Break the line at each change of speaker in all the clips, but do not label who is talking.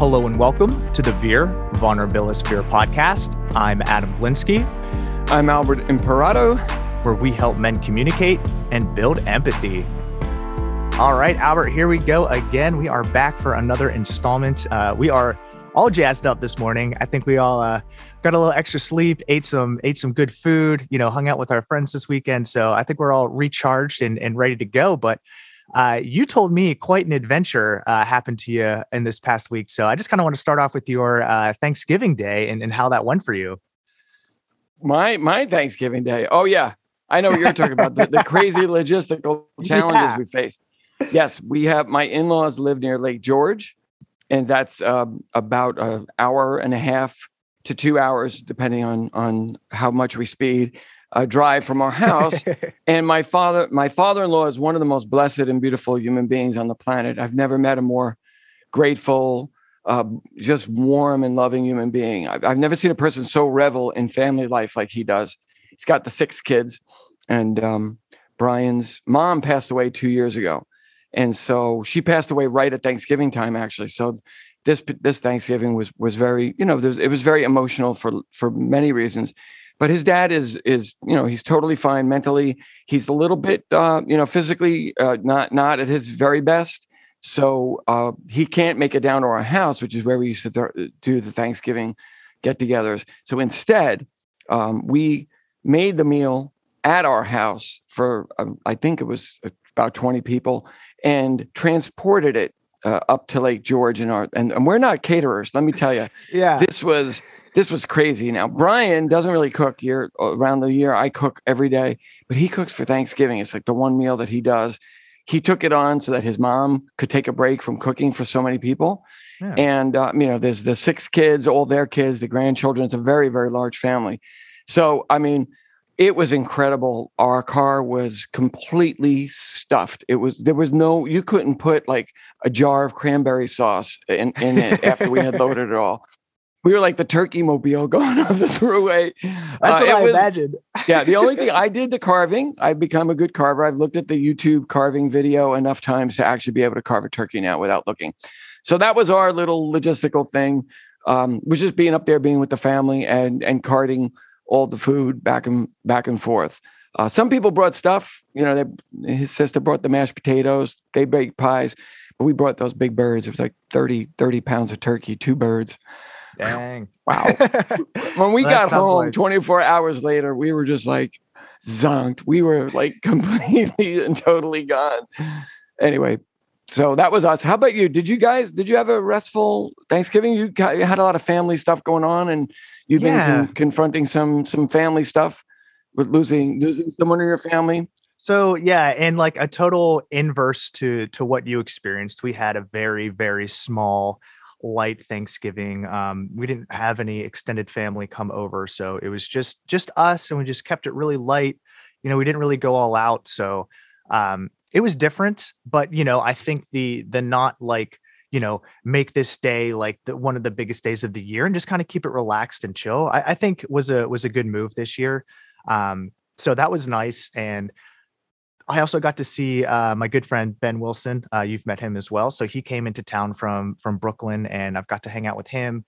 Hello and welcome to the Veer Vulnerabilis Veer podcast. I'm Adam Blinsky.
I'm Albert Imperato,
where we help men communicate and build empathy. All right, Albert, here we go again. We are back for another installment. Uh, we are all jazzed up this morning. I think we all uh, got a little extra sleep, ate some ate some good food, you know, hung out with our friends this weekend. So I think we're all recharged and, and ready to go. But uh, you told me quite an adventure uh, happened to you in this past week. So I just kind of want to start off with your uh, Thanksgiving Day and, and how that went for you.
My my Thanksgiving Day. Oh yeah, I know what you're talking about. The, the crazy logistical challenges yeah. we faced. Yes, we have my in-laws live near Lake George, and that's um, about an hour and a half to two hours, depending on on how much we speed a drive from our house. and my father, my father-in-law is one of the most blessed and beautiful human beings on the planet. I've never met a more grateful, uh, just warm and loving human being. I've, I've, never seen a person so revel in family life like he does. He's got the six kids, and um, Brian's mom passed away two years ago, and so she passed away right at Thanksgiving time, actually. So this this Thanksgiving was was very, you know, it was very emotional for for many reasons but his dad is is you know he's totally fine mentally. He's a little bit uh, you know physically uh, not not at his very best. So uh, he can't make it down to our house which is where we used to th- do the thanksgiving get-togethers. So instead um, we made the meal at our house for um, i think it was about 20 people and transported it uh, up to lake george in our and, and we're not caterers let me tell you
yeah.
This was this was crazy. Now Brian doesn't really cook year around the year. I cook every day, but he cooks for Thanksgiving. It's like the one meal that he does. He took it on so that his mom could take a break from cooking for so many people. Yeah. And uh, you know, there's the six kids, all their kids, the grandchildren. It's a very very large family. So I mean, it was incredible. Our car was completely stuffed. It was there was no you couldn't put like a jar of cranberry sauce in, in it after we had loaded it all we were like the turkey mobile going on the throughway.
That's uh, what I was, imagined.
yeah. The only thing I did the carving, I've become a good carver. I've looked at the YouTube carving video enough times to actually be able to carve a turkey now without looking. So that was our little logistical thing. Um, was just being up there, being with the family and and carting all the food back and back and forth. Uh, some people brought stuff, you know, they, his sister brought the mashed potatoes, they baked pies, but we brought those big birds. It was like 30, 30 pounds of turkey, two birds.
Dang.
Wow. when we got home like... 24 hours later, we were just like zonked. We were like completely and totally gone. Anyway, so that was us. How about you? Did you guys, did you have a restful Thanksgiving? You, got, you had a lot of family stuff going on and you've yeah. been con- confronting some, some family stuff with losing, losing someone in your family.
So yeah, and like a total inverse to to what you experienced, we had a very very small light Thanksgiving. Um, we didn't have any extended family come over, so it was just just us, and we just kept it really light. You know, we didn't really go all out, so um, it was different. But you know, I think the the not like you know make this day like the, one of the biggest days of the year and just kind of keep it relaxed and chill. I, I think was a was a good move this year. Um, so that was nice and I also got to see uh, my good friend Ben Wilson. Uh, you've met him as well. So he came into town from from Brooklyn, and I've got to hang out with him.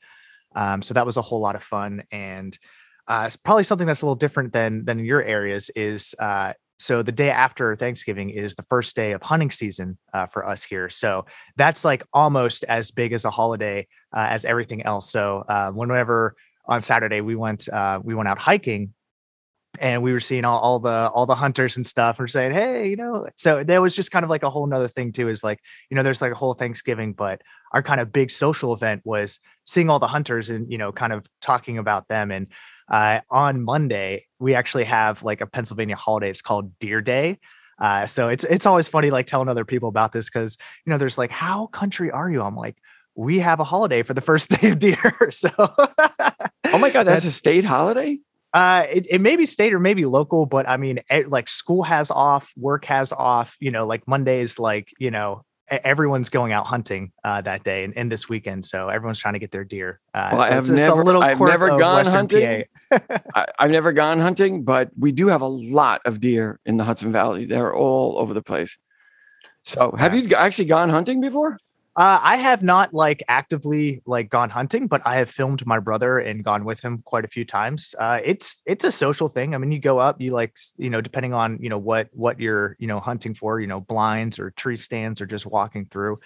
Um, so that was a whole lot of fun, and uh, it's probably something that's a little different than than your areas. Is uh, so the day after Thanksgiving is the first day of hunting season uh, for us here. So that's like almost as big as a holiday uh, as everything else. So whenever on Saturday we went we went out hiking and we were seeing all, all, the all the hunters and stuff and saying hey you know so there was just kind of like a whole nother thing too is like you know there's like a whole thanksgiving but our kind of big social event was seeing all the hunters and you know kind of talking about them and uh, on monday we actually have like a pennsylvania holiday. It's called deer day uh, so it's it's always funny like telling other people about this because you know there's like how country are you? I'm like we have a holiday for the first day of deer so
oh my god that's, that's a state holiday
uh, it, it may be state or maybe local, but I mean, like school has off, work has off, you know, like Mondays, like, you know, everyone's going out hunting uh, that day and, and, this weekend. So everyone's trying to get their deer. Uh,
well,
so
I've never, I've never gone Western hunting. I, have never gone hunting, but we do have a lot of deer in the Hudson Valley. They're all over the place. So have yeah. you actually gone hunting before?
Uh, I have not like actively like gone hunting, but I have filmed my brother and gone with him quite a few times. Uh, it's it's a social thing. I mean, you go up, you like you know, depending on you know what what you're you know hunting for, you know, blinds or tree stands or just walking through.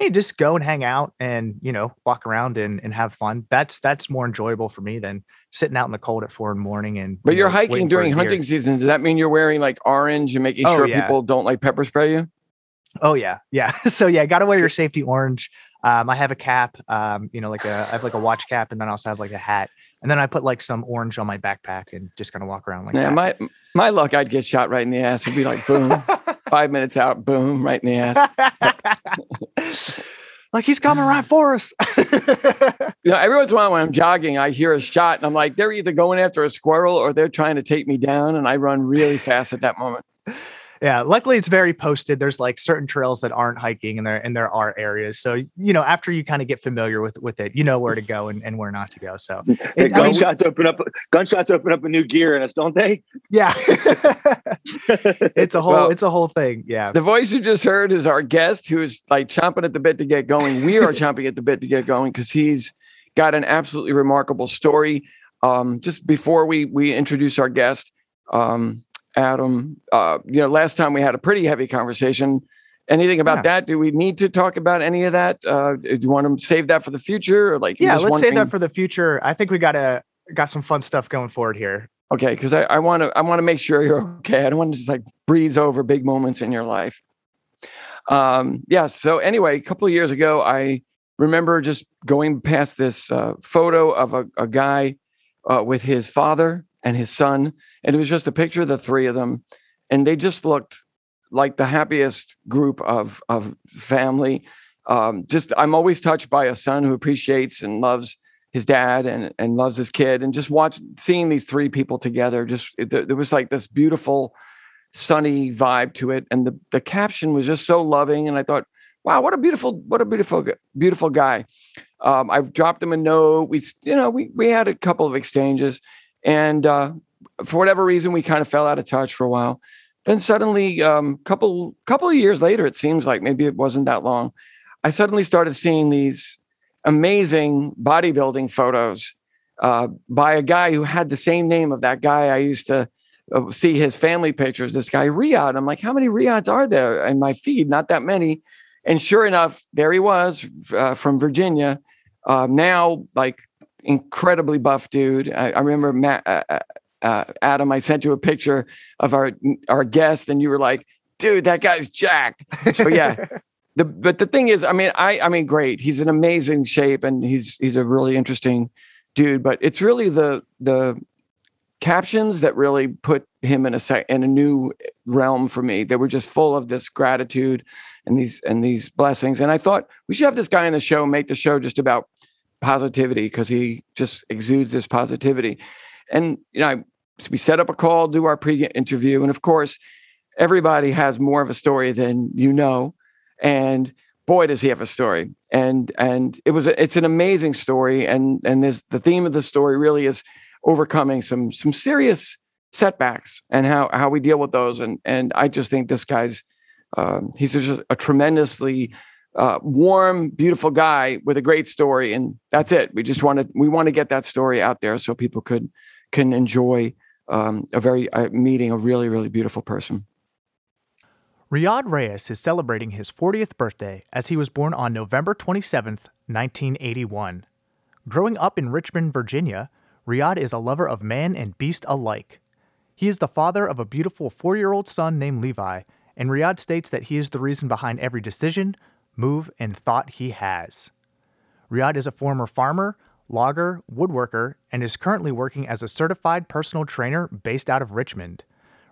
Hey, just go and hang out and you know walk around and, and have fun. That's that's more enjoyable for me than sitting out in the cold at four in the morning. And
but
you
are hiking during hunting season. Does that mean you're wearing like orange and making
Oh,
sure
yeah.
people don't like pepper spray you?
Oh yeah, yeah. So yeah, got to wear your safety orange. Um, I have a cap, um, you know, like a I have like a watch cap, and then I also have like a hat, and then I put like some orange on my backpack and just kind of walk around like
yeah,
that.
my my luck, I'd get shot right in the ass. It'd be like boom, five minutes out, boom, right in the ass.
like he's coming right for us.
You know, every once in a while when I'm jogging, I hear a shot, and I'm like, they're either going after a squirrel or they're trying to take me down, and I run really fast at that moment.
Yeah, luckily it's very posted. There's like certain trails that aren't hiking, and there and there are areas. So you know, after you kind of get familiar with with it, you know where to go and, and where not to go. So
The
It- I mean,
gunshots open up gunshots open up a new gear in us, don't they?
yeah, it's a whole
Well,
it's a whole thing. Yeah.
The voice you just heard is our guest who is like chomping at the bit to get going. We are chomping at the bit to get going because he's got an absolutely remarkable story. Um, just before we we introduce our guest, um, Adam, uh, you know, last time we had a pretty heavy conversation. Anything about
Yeah.
that? Do we need to talk about any of that? Uh, do you want to save that for the future, or like
yeah, let's save
wondering-
that for the future. I think we got a got some fun stuff going forward here.
Okay, because I, I want to I want to make sure you're okay. I don't want to just like breeze over big moments in your life. Um, yeah. So anyway, a couple of years ago, I remember just going past this uh, photo of a, a guy uh, with his father and his son, and it was just a picture of the three of them, and they just looked like the happiest group of of family. Um, just I'm always touched by a son who appreciates and loves his dad and and loves his kid and just watch seeing these three people together just it, was like this beautiful sunny vibe to it and the the caption was just so loving and i thought wow what a beautiful what a beautiful beautiful guy um, i've dropped him a note we you know we we had a couple of exchanges and uh, for whatever reason we kind of fell out of touch for a while then suddenly um couple couple of years later it seems like maybe it wasn't that long i suddenly started seeing these amazing bodybuilding photos uh, by a guy who had the same name of that guy I used to uh, see his family pictures. This guy Riyadh. I'm like, how many Riyadhs are there in my feed? Not that many. And sure enough, there he was uh, from Virginia. Uh, now, like incredibly buff dude. I, I remember Matt, uh, Adam. I sent you a picture of our our guest, and you were like, "Dude, that guy's jacked." So yeah, the but the thing is, I mean, I I mean, great. He's in amazing shape, and he's he's a really interesting dude. But it's really the the captions that really put him in a sec in a new realm for me. They were just full of this gratitude and these and these blessings. And I thought we should have this guy on the show, make the show just about positivity because he just exudes this positivity. And you know, I, we set up a call, do our pre-interview, and of course, everybody has more of a story than you know. And boy, does he have a story! And and it was it's an amazing story. And and this the theme of the story really is overcoming some some serious setbacks and how how we deal with those. And and I just think this guy's um, he's just a tremendously uh, warm, beautiful guy with a great story, and that's it. We just want to we want to get that story out there so people could can enjoy um, a very uh, meeting a really really beautiful person.
Riyadh Reyes is celebrating his 40th birthday as he was born on November 27th, 1981. Growing up in Richmond, Virginia, Riyadh is a lover of man and beast alike. He is the father of a beautiful four year old son named Levi, and Riyadh states that he is the reason behind every decision, move, and thought he has. Riyadh is a former farmer, logger, woodworker, and is currently working as a certified personal trainer based out of Richmond.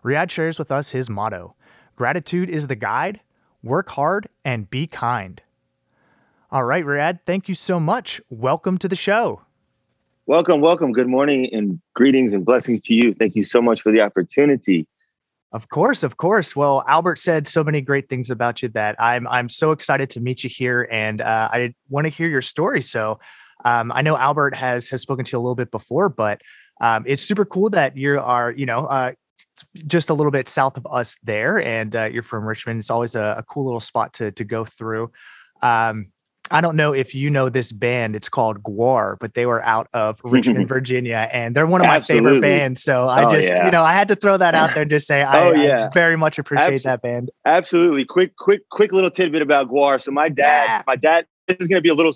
Riyadh shares with us his motto Gratitude is the guide, work hard, and be kind. All right, Riyadh, thank you so much. Welcome to the show.
Welcome, welcome. Good morning and greetings and blessings to you. Thank you so much for the opportunity.
Of course, of course. Well, Albert said so many great things about you that I'm I'm so excited to meet you here, and uh, I want to hear your story. So, um, I know Albert has has spoken to you a little bit before, but um, it's super cool that you are you know uh, just a little bit south of us there, and uh, you're from Richmond. It's always a, a cool little spot to to go through. Um, I don't know if you know this band. It's called GWAR, but they were out of Richmond, Virginia, and they're one of my
Absolutely.
favorite bands. So I
Oh,
just,
yeah.
you know, I had to throw that out there and just say I,
Oh,
I
yeah.
very much appreciate that band.
Absolutely. Quick, quick, quick little tidbit about GWAR. So my dad,
Yeah.
my dad, this is going to be a little,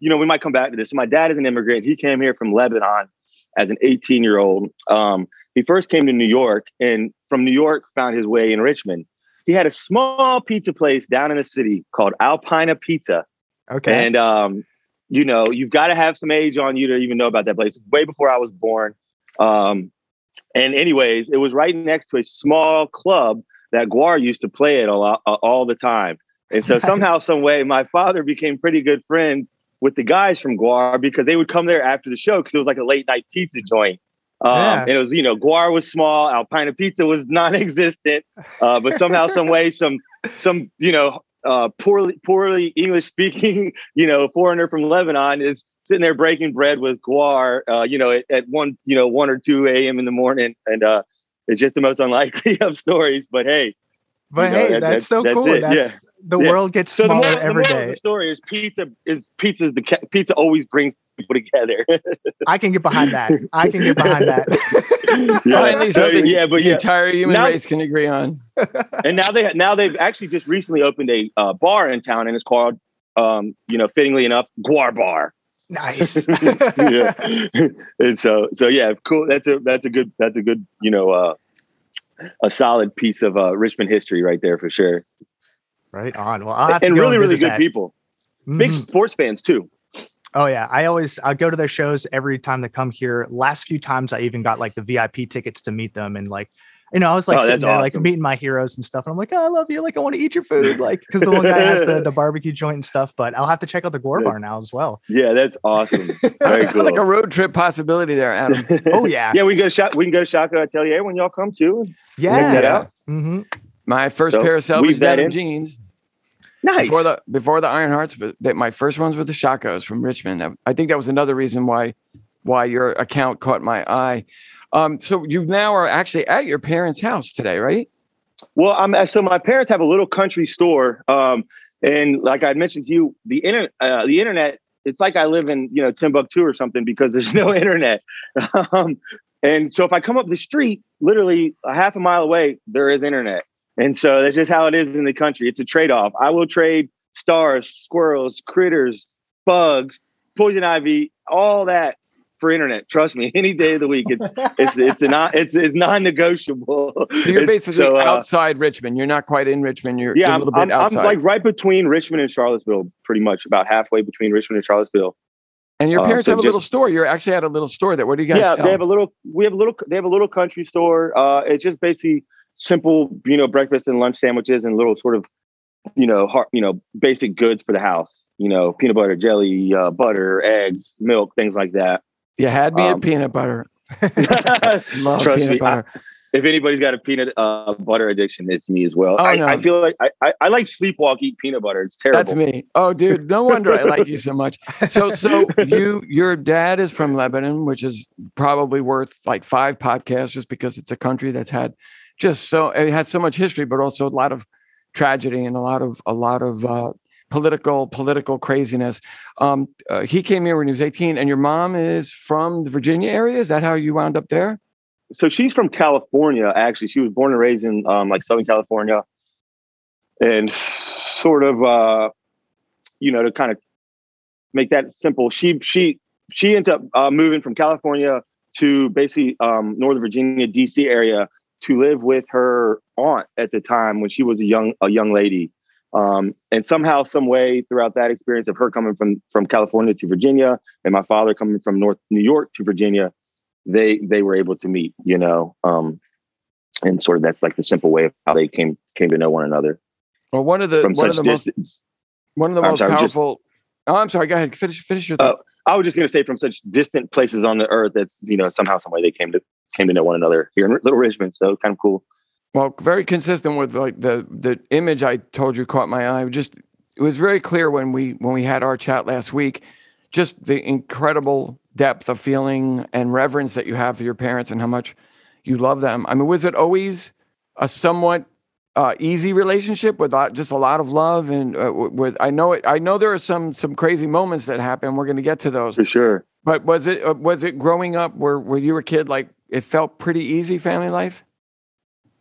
you know, we might come back to this. So my dad is an immigrant. He came here from Lebanon as an 18 year old. Um, he first came to New York and from New York found his way in Richmond. He had a small pizza place down in the city called Alpina Pizza.
Okay.
And um, you know, you've got to have some age on you to even know about that place. Way before I was born. Um, and anyways, it was right next to a small club that GWAR used to play at a lot, uh, all the time. And so
Nice.
somehow, some way, my father became pretty good friends with the guys from GWAR because they would come there after the show because it was like a late night pizza joint. Um,
Yeah.
And it was, you know, GWAR was small, Alpina Pizza was non-existent, uh, but somehow, some way, some, some, you know, uh, poorly, poorly English speaking, you know, foreigner from Lebanon is sitting there breaking bread with GWAR, uh, you know, at, at one, you know, one or two a.m. in the morning, and uh, it's just the most unlikely of stories. But hey,
but
you know,
hey,
that-
that's,
that's-
so
that's
cool.
it, yeah.
The
Yeah.
world gets
so the
smaller
moral, the
every
moral of
day.
the story is pizza is pizza is the ca- pizza always brings people together.
I can get behind that. I can get behind that.
Yeah.
Finally, something
yeah, but
the
yeah,
entire human
Now-
race can agree on.
and now they now they've actually just recently opened a uh, bar in town, and it's called, um, you know, fittingly enough, GWAR Bar.
nice.
yeah, and so so yeah, cool. That's a that's a good that's a good you know uh, a solid piece of uh, Richmond history right there for sure,
right on. Well, I'll
and
to go
really really good
that.
people, big
Mhm.
sports fans too.
Oh yeah, I always I go to their shows every time they come here. Last few times I even got like the VIP tickets to meet them and like you know, I was like
Oh,
sitting
that's
there like meeting my heroes and stuff. And I'm like, oh, I love you. Like I want to eat your food. Like because the one guy has the, the barbecue joint and stuff. But I'll have to check out the Gore Bar now as well.
Yeah, that's awesome. Very cool.
like a road trip possibility there, Adam.
Oh yeah,
yeah, we can go to shop. We can go to Shockoe Atelier when y'all come too.
yeah.
that out.
hmm
My first
So,
pair of
weave
selvage denim
in.
jeans
Nice.
before the before the Iron Hearts, but they, my first ones were the Shockoes from Richmond. I- I think that was another reason why why your account caught my eye. Um, so you now are actually at your parents' house today, right?
Well, I'm so my parents have a little country store, um, and like I mentioned to you, the internet, uh, the internet, it's like I live in you know Timbuktu or something because there's no internet. um, and so if I come up the street, literally a half a mile away, there is internet, and so that's just how it is in the country. It's a trade off. I will trade stars, squirrels, critters, bugs, poison ivy, all that for internet. Trust me, any day of the week, it's it's it's not it's it's non-negotiable.
So you're basically
so, uh,
outside Richmond. You're not quite in Richmond. You're
yeah,
a
I'm,
little bit
I'm, I'm like right between Richmond and Charlottesville, pretty much about halfway between Richmond and Charlottesville.
and your
uh,
parents
so
have a
just-
little store. You're actually at a little store. That what do you guys
yeah,
sell?
they have a little. We have a little. They have a little country store. Uh, it's just basically simple, you know, breakfast and lunch sandwiches and little sort of, you know, heart, you know, basic goods for the house. You know, peanut butter, jelly, uh, butter, eggs, milk, things like that.
You had me
um,
at peanut butter. Love
Trust
peanut
me,
butter.
if anybody's got a peanut uh, butter addiction, it's me as well.
Oh,
I,
no.
I feel like I, I, I like sleepwalk eat peanut butter. It's terrible.
That's me. Oh, dude, no wonder I like you so much. So, so you, your dad is from Lebanon, which is probably worth like five podcasts, just because it's a country that's had just so it has so much history, but also a lot of tragedy and a lot of a lot of uh, political political craziness. Um, uh, he came here when he was eighteen, and your mom is from the Virginia area. Is that how you wound up there?
so she's from California. Actually, she was born and raised in um, like Southern California, and sort of, uh, you know, to kind of make that simple, she she she ended up uh, moving from California to basically um, Northern Virginia, D.C. area to live with her aunt at the time when she was a young a young lady. Um, and somehow, some way, throughout that experience of her coming from from California to Virginia, and my father coming from North New York to Virginia, they they were able to meet. You know, um, and sort of that's like the simple way of how they came came to know one another
Well, one of the
from
one of the most one of the
I'm
most
sorry, just-
powerful. oh, I'm sorry. Go ahead. Finish finish your thought.
I was just going to say from such distant places on the earth. That's you know somehow some way they came to came to know one another here in Little Richmond. So kind of cool.
Well, very consistent with like the the image I told you caught my eye. Just it was very clear when we when we had our chat last week, just the incredible depth of feeling and reverence that you have for your parents and how much you love them. I mean, was it always a somewhat uh, easy relationship with uh, just a lot of love and uh, with I know it I know there are some some crazy moments that happen we're going to get to those
for sure
but was it uh, was it growing up where where you were a kid like it felt pretty easy family life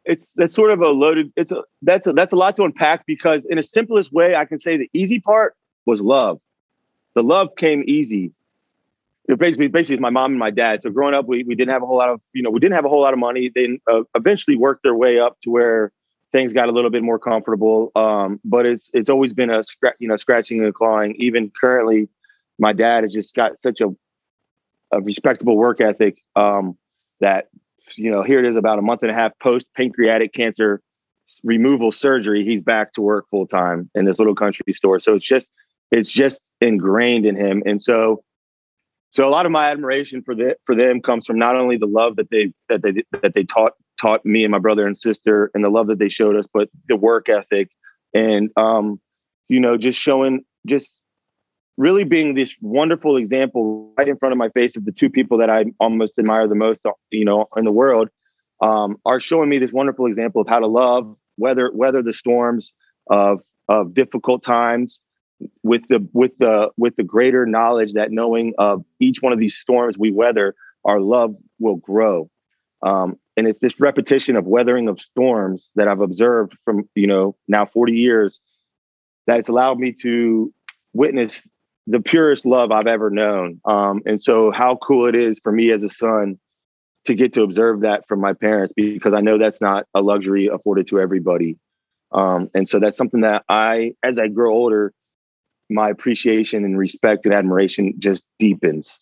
it's that's sort of a loaded it's a that's a that's a lot to unpack because in a simplest way I can say the easy part was love the love came easy basically basically it's my mom and my dad so growing up we, we didn't have a whole lot of you know we didn't have a whole lot of money they uh, eventually worked their way up to where things got a little bit more comfortable. Um, but it's it's always been a you know, scratching and clawing. Even currently, my dad has just got such a a respectable work ethic um, that you know here it is about a month and a half post pancreatic cancer removal surgery. He's back to work full time in this little country store. So it's just it's just ingrained in him, and so so a lot of my admiration for the for them comes from not only the love that they that they that they taught taught me and my brother and sister and the love that they showed us, but the work ethic and um, you know, just showing just really being this wonderful example right in front of my face of the two people that I almost admire the most, you know, in the world, um, are showing me this wonderful example of how to love, weather weather the storms of of difficult times, with the with the with the greater knowledge that knowing of each one of these storms we weather, our love will grow. Um, and it's this repetition of weathering of storms that I've observed from you know now 40 years that it's allowed me to witness the purest love I've ever known. Um, and so how cool it is for me as a son to get to observe that from my parents because I know that's not a luxury afforded to everybody. Um, and so that's something that I, as I grow older, my appreciation and respect and admiration just deepens.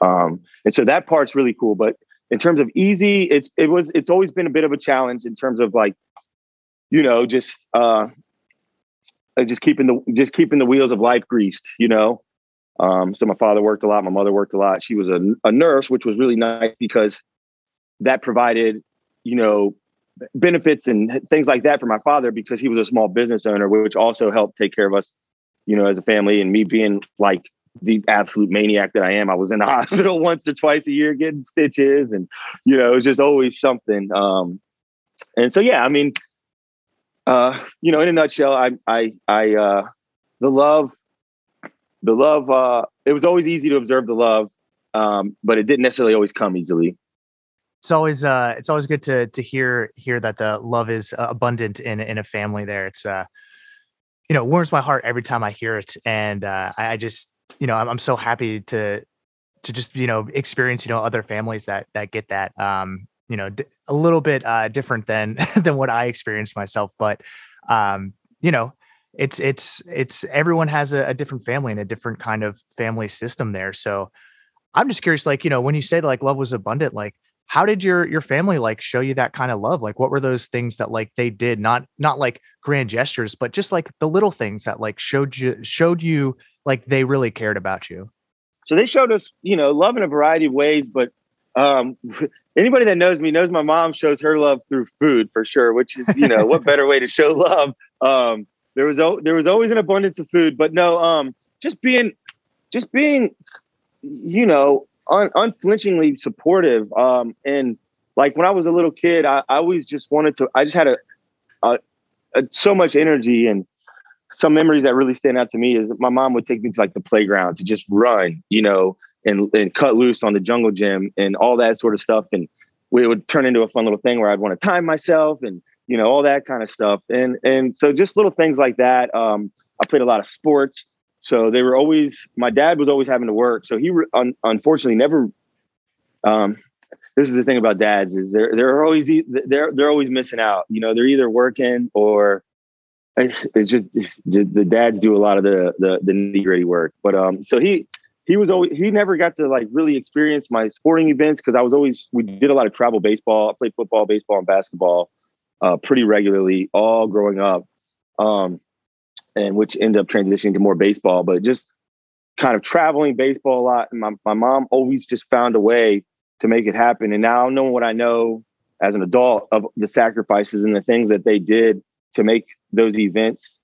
Um, and so that part's really cool. But in terms of easy, it's it was it's always been a bit of a challenge in terms of like, you know, just uh, just keeping the just keeping the wheels of life greased. You know, um, so my father worked a lot, my mother worked a lot. She was a, a nurse, which was really nice because that provided, you know, benefits and things like that for my father because he was a small business owner, which also helped take care of us you know, as a family and me being like the absolute maniac that I am, I was in the hospital once or twice a year getting stitches and, you know, it was just always something. Um, and so, yeah, I mean, uh, you know, in a nutshell, I, I, I, uh, the love, the love, uh, it was always easy to observe the love. Um, but it didn't necessarily always come easily.
It's always, uh, it's always good to, to hear, hear that the love is uh, abundant in, in a family there. It's, uh, you know, warms my heart every time I hear it. And uh, I, I just, you know, I'm, I'm so happy to to just you know experience you know other families that that get that um you know d- a little bit uh different than than what i experienced myself but um you know it's it's it's everyone has a, a, different family and a different kind of family system there. So i'm just curious like you know when you say like love was abundant like how did your your family like show you that kind of love? Like what were those things that like they did? Not not like grand gestures but just like the little things that like showed you showed you like they really cared about you.
So they showed us you know love in a variety of ways but um anybody that knows me knows my mom shows her love through food for sure which is you know what better way to show love um there was there was always an abundance of food but no um just being just being you know un- unflinchingly supportive. Um, and like when I was a little kid, I, I always just wanted to. I just had a, a, a, so much energy and some memories that really stand out to me is my mom would take me to like the playground to just run, you know, and and cut loose on the jungle gym and all that sort of stuff. And we would turn into a fun little thing where I'd want to time myself and you know all that kind of stuff. And and so just little things like that. Um, I played a lot of sports. So they were always, my dad was always having to work. So he un, unfortunately never, um, this is the thing about dads is they're, they're always, they're, they're always missing out. You know, they're either working or it's just, it's, the dads do a lot of the, the, the nitty gritty work. But, um, so he, he was always, he never got to like really experience my sporting events. Cause I was always, we did a lot of travel baseball. I played football, baseball and basketball, uh, pretty regularly all growing up. Um, and which ended up transitioning to more baseball, but just kind of traveling baseball a lot. And my, my mom always just found a way to make it happen. And now knowing what I know as an adult of the sacrifices and the things that they did to make those events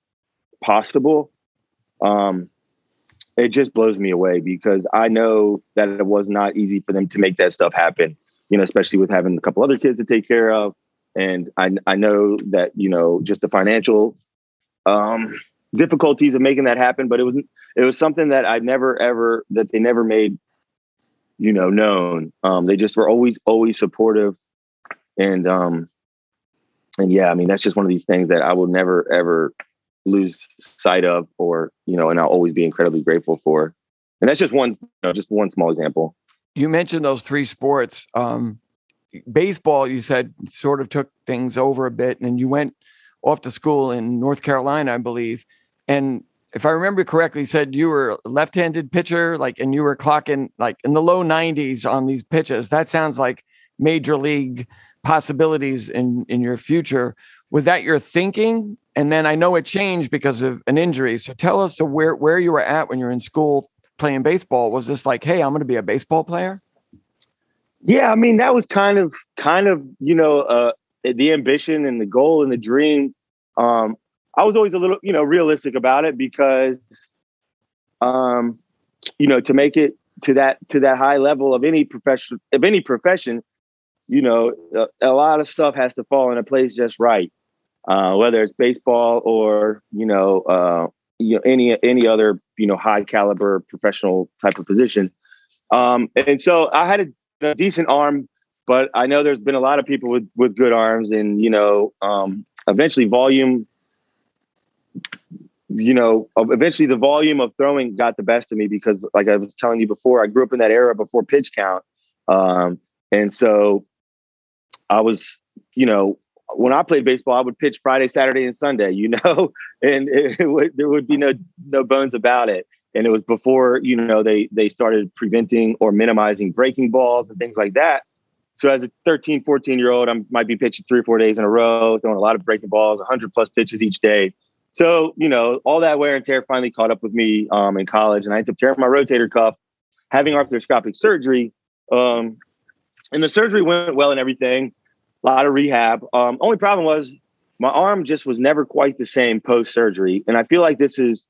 possible, um, it just blows me away because I know that it was not easy for them to make that stuff happen, you know, especially with having a couple other kids to take care of. and I I know that you know just the financial um, difficulties of making that happen, but it was it was something that I never ever that they never made you know known. Um, they just were always always supportive, and um, and yeah, I mean that's just one of these things that I will never ever lose sight of, or you know, and I'll always be incredibly grateful for. And that's just one, you know, just one small example.
You mentioned those three sports. Um, baseball, you said, sort of took things over a bit, and you went off to school in North Carolina, I believe. And if I remember correctly, said you were a left-handed pitcher, like, and you were clocking like in the low 90s on these pitches. That sounds like major league possibilities in in your future. Was that your thinking? And then I know it changed because of an injury. So tell us where where you were at when you were in school playing baseball. Was this like, hey, I'm going to be a baseball player?
Yeah, I mean that was kind of kind of you know uh, the ambition and the goal and the dream. Um, I was always a little you know realistic about it because, um, you know, to make it to that to that high level of any profession of any profession, you know, a, a lot of stuff has to fall into place just right. Uh, whether it's baseball or you know, uh, you know any any other you know high caliber professional type of position. Um, and so I had a a decent arm, but I know there's been a lot of people with with good arms, and you know, um, eventually volume. You know, eventually the volume of throwing got the best of me because, like I was telling you before, I grew up in that era before pitch count, um, and so I was, you know, when I played baseball, I would pitch Friday, Saturday, and Sunday. You know, and it, it would, there would be no no bones about it. And it was before you know they they started preventing or minimizing breaking balls and things like that. So as a 13 14 year old i might be pitching three or four days in a row throwing a lot of breaking balls 100 plus pitches each day. So you know all that wear and tear finally caught up with me um, in college and i ended up tearing my rotator cuff having arthroscopic surgery um, and the surgery went well and everything lot of rehab um, only problem was my arm just was never quite the same post surgery and i feel like this is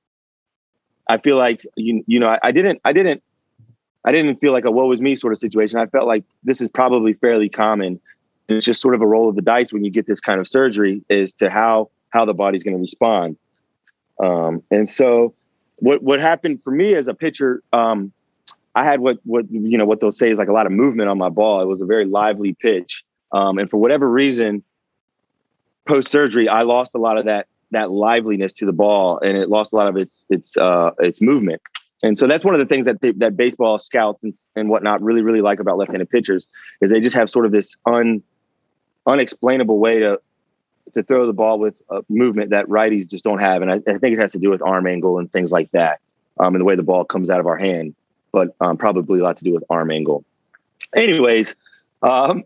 I feel like you you know I, I, didn't I didn't I didn't feel like a woe was me sort of situation. I felt like this is probably fairly common. It's just sort of a roll of the dice when you get this kind of surgery as to how how the body's going to respond. Um, and so what what happened for me as a pitcher, um, I had what what you know what they'll say is like a lot of movement on my ball. It was a very lively pitch, um, and for whatever reason, post surgery, I lost a lot of that that liveliness to the ball, and it lost a lot of its its uh, its movement. And so that's one of the things that they, that baseball scouts and, and whatnot really really like about left-handed pitchers is they just have sort of this un unexplainable way to to throw the ball with a movement that righties just don't have, and I, I think it has to do with arm angle and things like that, um, and the way the ball comes out of our hand, but um, probably a lot to do with arm angle. Anyways, um,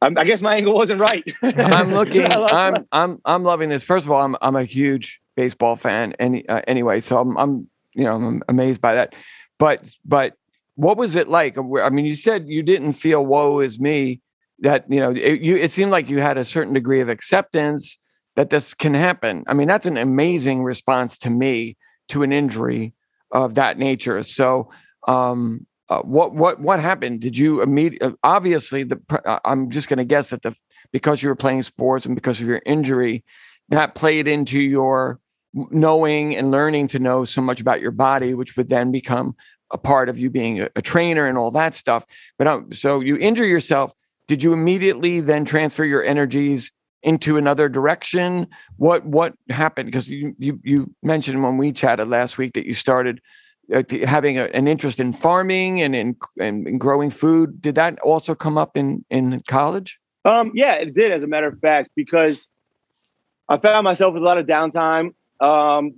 i guess my angle wasn't right.
I'm looking. I'm I'm I'm loving this. First of all, I'm I'm a huge baseball fan. Any uh, anyway, so I'm I'm you know I'm amazed by that. But but what was it like? I mean, you said you didn't feel woe is me. That you know it, you it seemed like you had a certain degree of acceptance that this can happen. I mean, that's an amazing response to me to an injury of that nature. So um, uh, what what what happened? Did you immediately? Uh, obviously, the uh, I'm just going to guess that the because you were playing sports and because of your injury, that played into your knowing and learning to know so much about your body, which would then become a part of you being a, a trainer and all that stuff. But um, so you injure yourself. Did you immediately then transfer your energies into another direction? What what happened? Because you you you mentioned when we chatted last week that you started having a, an interest in farming and in, and in growing food. Did that also come up in in college?
Um, yeah, it did. As a matter of fact, because I found myself with a lot of downtime. Um,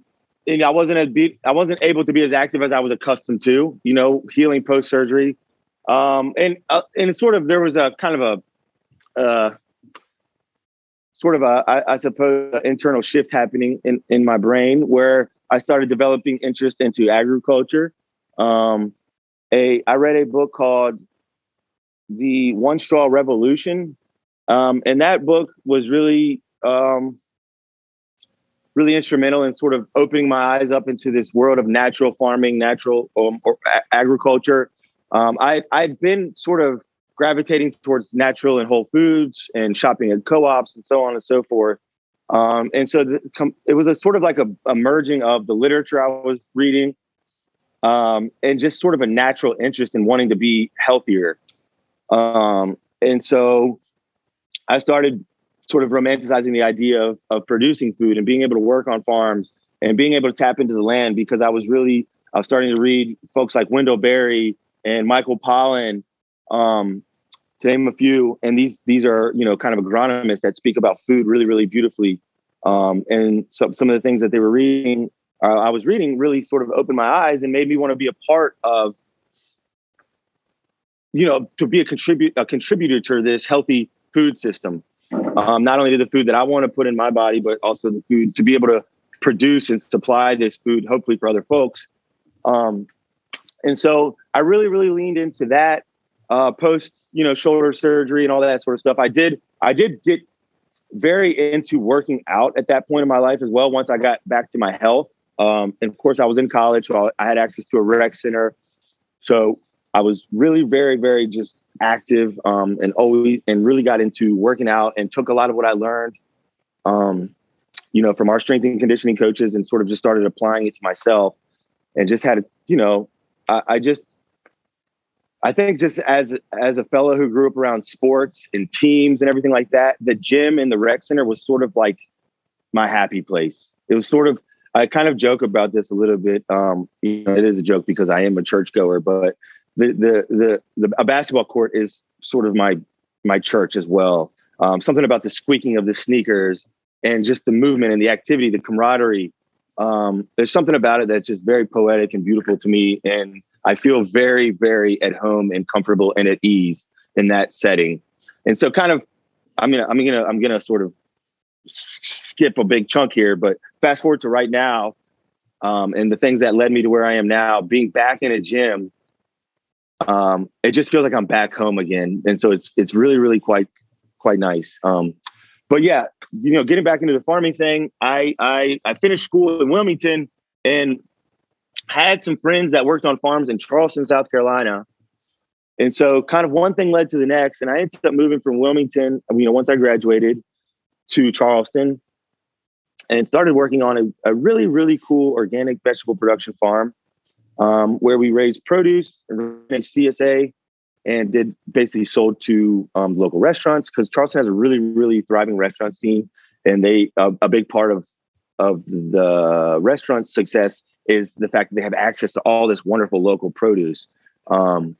and I wasn't as be, I wasn't able to be as active as I was accustomed to. You know, healing post surgery, um, and uh, and sort of there was a kind of a uh, sort of a I, I suppose internal shift happening in in my brain where I started developing interest into agriculture. Um, a I read a book called The One Straw Revolution, um, and that book was really um, really instrumental in sort of opening my eyes up into this world of natural farming, natural um, or agriculture. Um, I I'd been sort of gravitating towards natural and whole foods and shopping at co-ops and so on and so forth. Um, and so the, com- it was a sort of like a, a, merging of the literature I was reading um, and just sort of a natural interest in wanting to be healthier. Um, and so I started sort of romanticizing the idea of, of producing food and being able to work on farms and being able to tap into the land because I was really I was starting to read folks like Wendell Berry and Michael Pollan, um, to name a few. And these these are you know kind of agronomists that speak about food really really beautifully. Um, and so some of the things that they were reading, uh, I was reading, really sort of opened my eyes and made me want to be a part of, you know, to be a contribute a contributor to this healthy food system. Um, not only to the food that I want to put in my body, but also the food to be able to produce and supply this food, hopefully for other folks. Um, and so I really, really leaned into that uh, post, you know, shoulder surgery and all that sort of stuff. I did, I did get very into working out at that point in my life as well. Once I got back to my health, um, and of course, I was in college, so I had access to a rec center. So I was really very, very just active um, and always and really got into working out and took a lot of what I learned, um, you know, from our strength and conditioning coaches and sort of just started applying it to myself and just had, you know, I, I just, I think just as as a fellow who grew up around sports and teams and everything like that, the gym and the rec center was sort of like my happy place. It was sort of I kind of joke about this a little bit. Um, you know, it is a joke because I am a churchgoer, but the the the, the a basketball court is sort of my my church as well. Um, something about the squeaking of the sneakers and just the movement and the activity, the camaraderie, um, there's something about it that's just very poetic and beautiful to me. And I feel very, very at home and comfortable and at ease in that setting. And so kind of, I'm gonna, I'm gonna, I'm gonna sort of skip a big chunk here, but fast forward to right now, um, and the things that led me to where I am now, being back in a gym, um, it just feels like I'm back home again. And so it's, it's really, really quite, quite nice. Um, but yeah, you know, getting back into the farming thing, I I I finished school in Wilmington and had some friends that worked on farms in Charleston, South Carolina. And so kind of one thing led to the next. And I ended up moving from Wilmington, you know, once I graduated to Charleston and started working on a, a really, really cool organic vegetable production farm um, where we raised produce and CSA and did basically sold to um, local restaurants because Charleston has a really really thriving restaurant scene, and they uh, a big part of of the restaurant success is the fact that they have access to all this wonderful local produce. Um,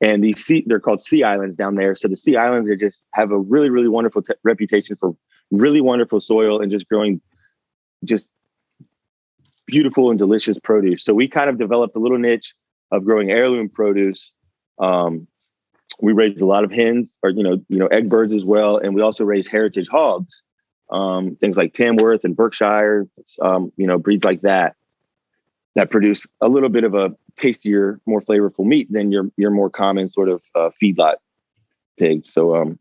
and these sea, they're called sea islands down there. So the sea islands are just have a really really wonderful t- reputation for really wonderful soil and just growing just beautiful and delicious produce. So we kind of developed a little niche of growing heirloom produce um, we raised a lot of hens, or you know, you know, egg birds as well, and we also raise heritage hogs, um, things like Tamworth and Berkshire, um, you know, breeds like that that produce a little bit of a tastier, more flavorful meat than your your more common sort of uh, feedlot pig. So, um,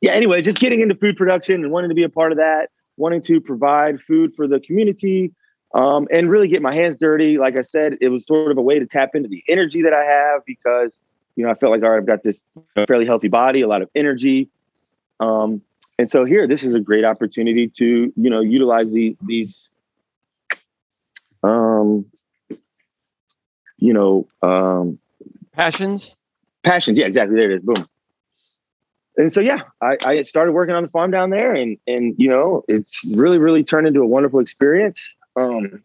yeah. Anyway, just getting into food production and wanting to be a part of that, wanting to provide food for the community, um, and really get my hands dirty. Like I said, it was sort of a way to tap into the energy that I have because you know, I felt like, all right, I've got this fairly healthy body, a lot of energy. Um, and so here, this is a great opportunity to, you know, utilize the, these, um, you know, um,
passions,
passions. Yeah, exactly. There it is. Boom. And so, yeah, I, I started working on the farm down there and, and, you know, it's really, really turned into a wonderful experience. Um,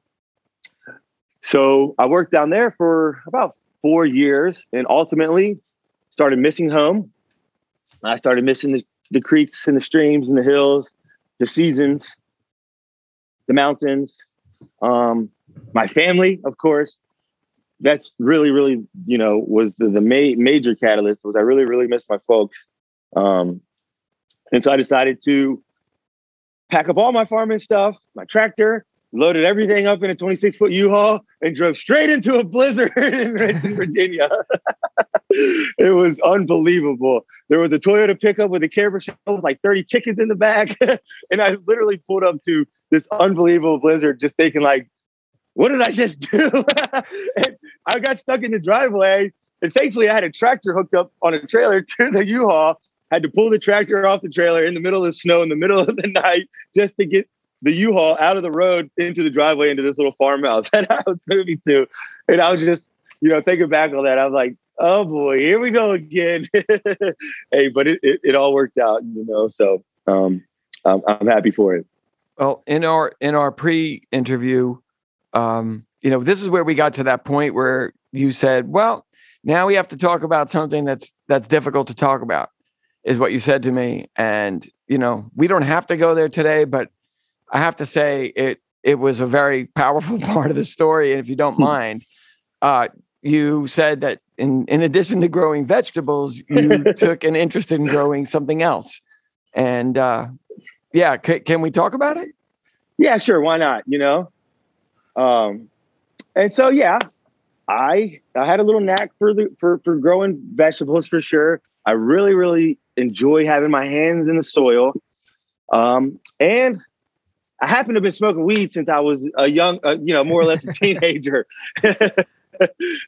so I worked down there for about four years and ultimately started missing home. I started missing the, the creeks and the streams and the hills, the seasons, the mountains, um, my family, of course. That's really, really, you know, was the, the ma- major catalyst was I really, really missed my folks. Um, and so I decided to pack up all my farming stuff, my tractor, loaded everything up in a 26 foot U-Haul and drove straight into a blizzard in Richmond, Virginia. it was unbelievable. There was a Toyota pickup with a camper shell with like 30 chickens in the back. and I literally pulled up to this unbelievable blizzard just thinking like, what did I just do? and I got stuck in the driveway And thankfully, I had a tractor hooked up on a trailer to the U-Haul. Had to pull the tractor off the trailer in the middle of the snow in the middle of the night just to get the U-Haul out of the road into the driveway into this little farmhouse that I was moving to. And I was just, you know, thinking back on that, I was like, oh boy, here we go again. hey, but it, it, it, all worked out, you know. So um, I'm, I'm happy for it.
Well, in our in our pre-interview, um, you know, this is where we got to that point where you said, "Well, now we have to talk about something that's that's difficult to talk about," is what you said to me. And you know, we don't have to go there today, but I have to say it it was a very powerful part of the story. And if you don't hmm. mind, uh, you said that in in addition to growing vegetables, you took an interest in growing something else. And uh, yeah, c- can we talk about it?
Yeah, sure. Why not? You know, um, and so yeah, I I had a little knack for the for for growing vegetables for sure. I really really enjoy having my hands in the soil, um, and I happen to have been smoking weed since I was a young, uh, you know, more or less a teenager,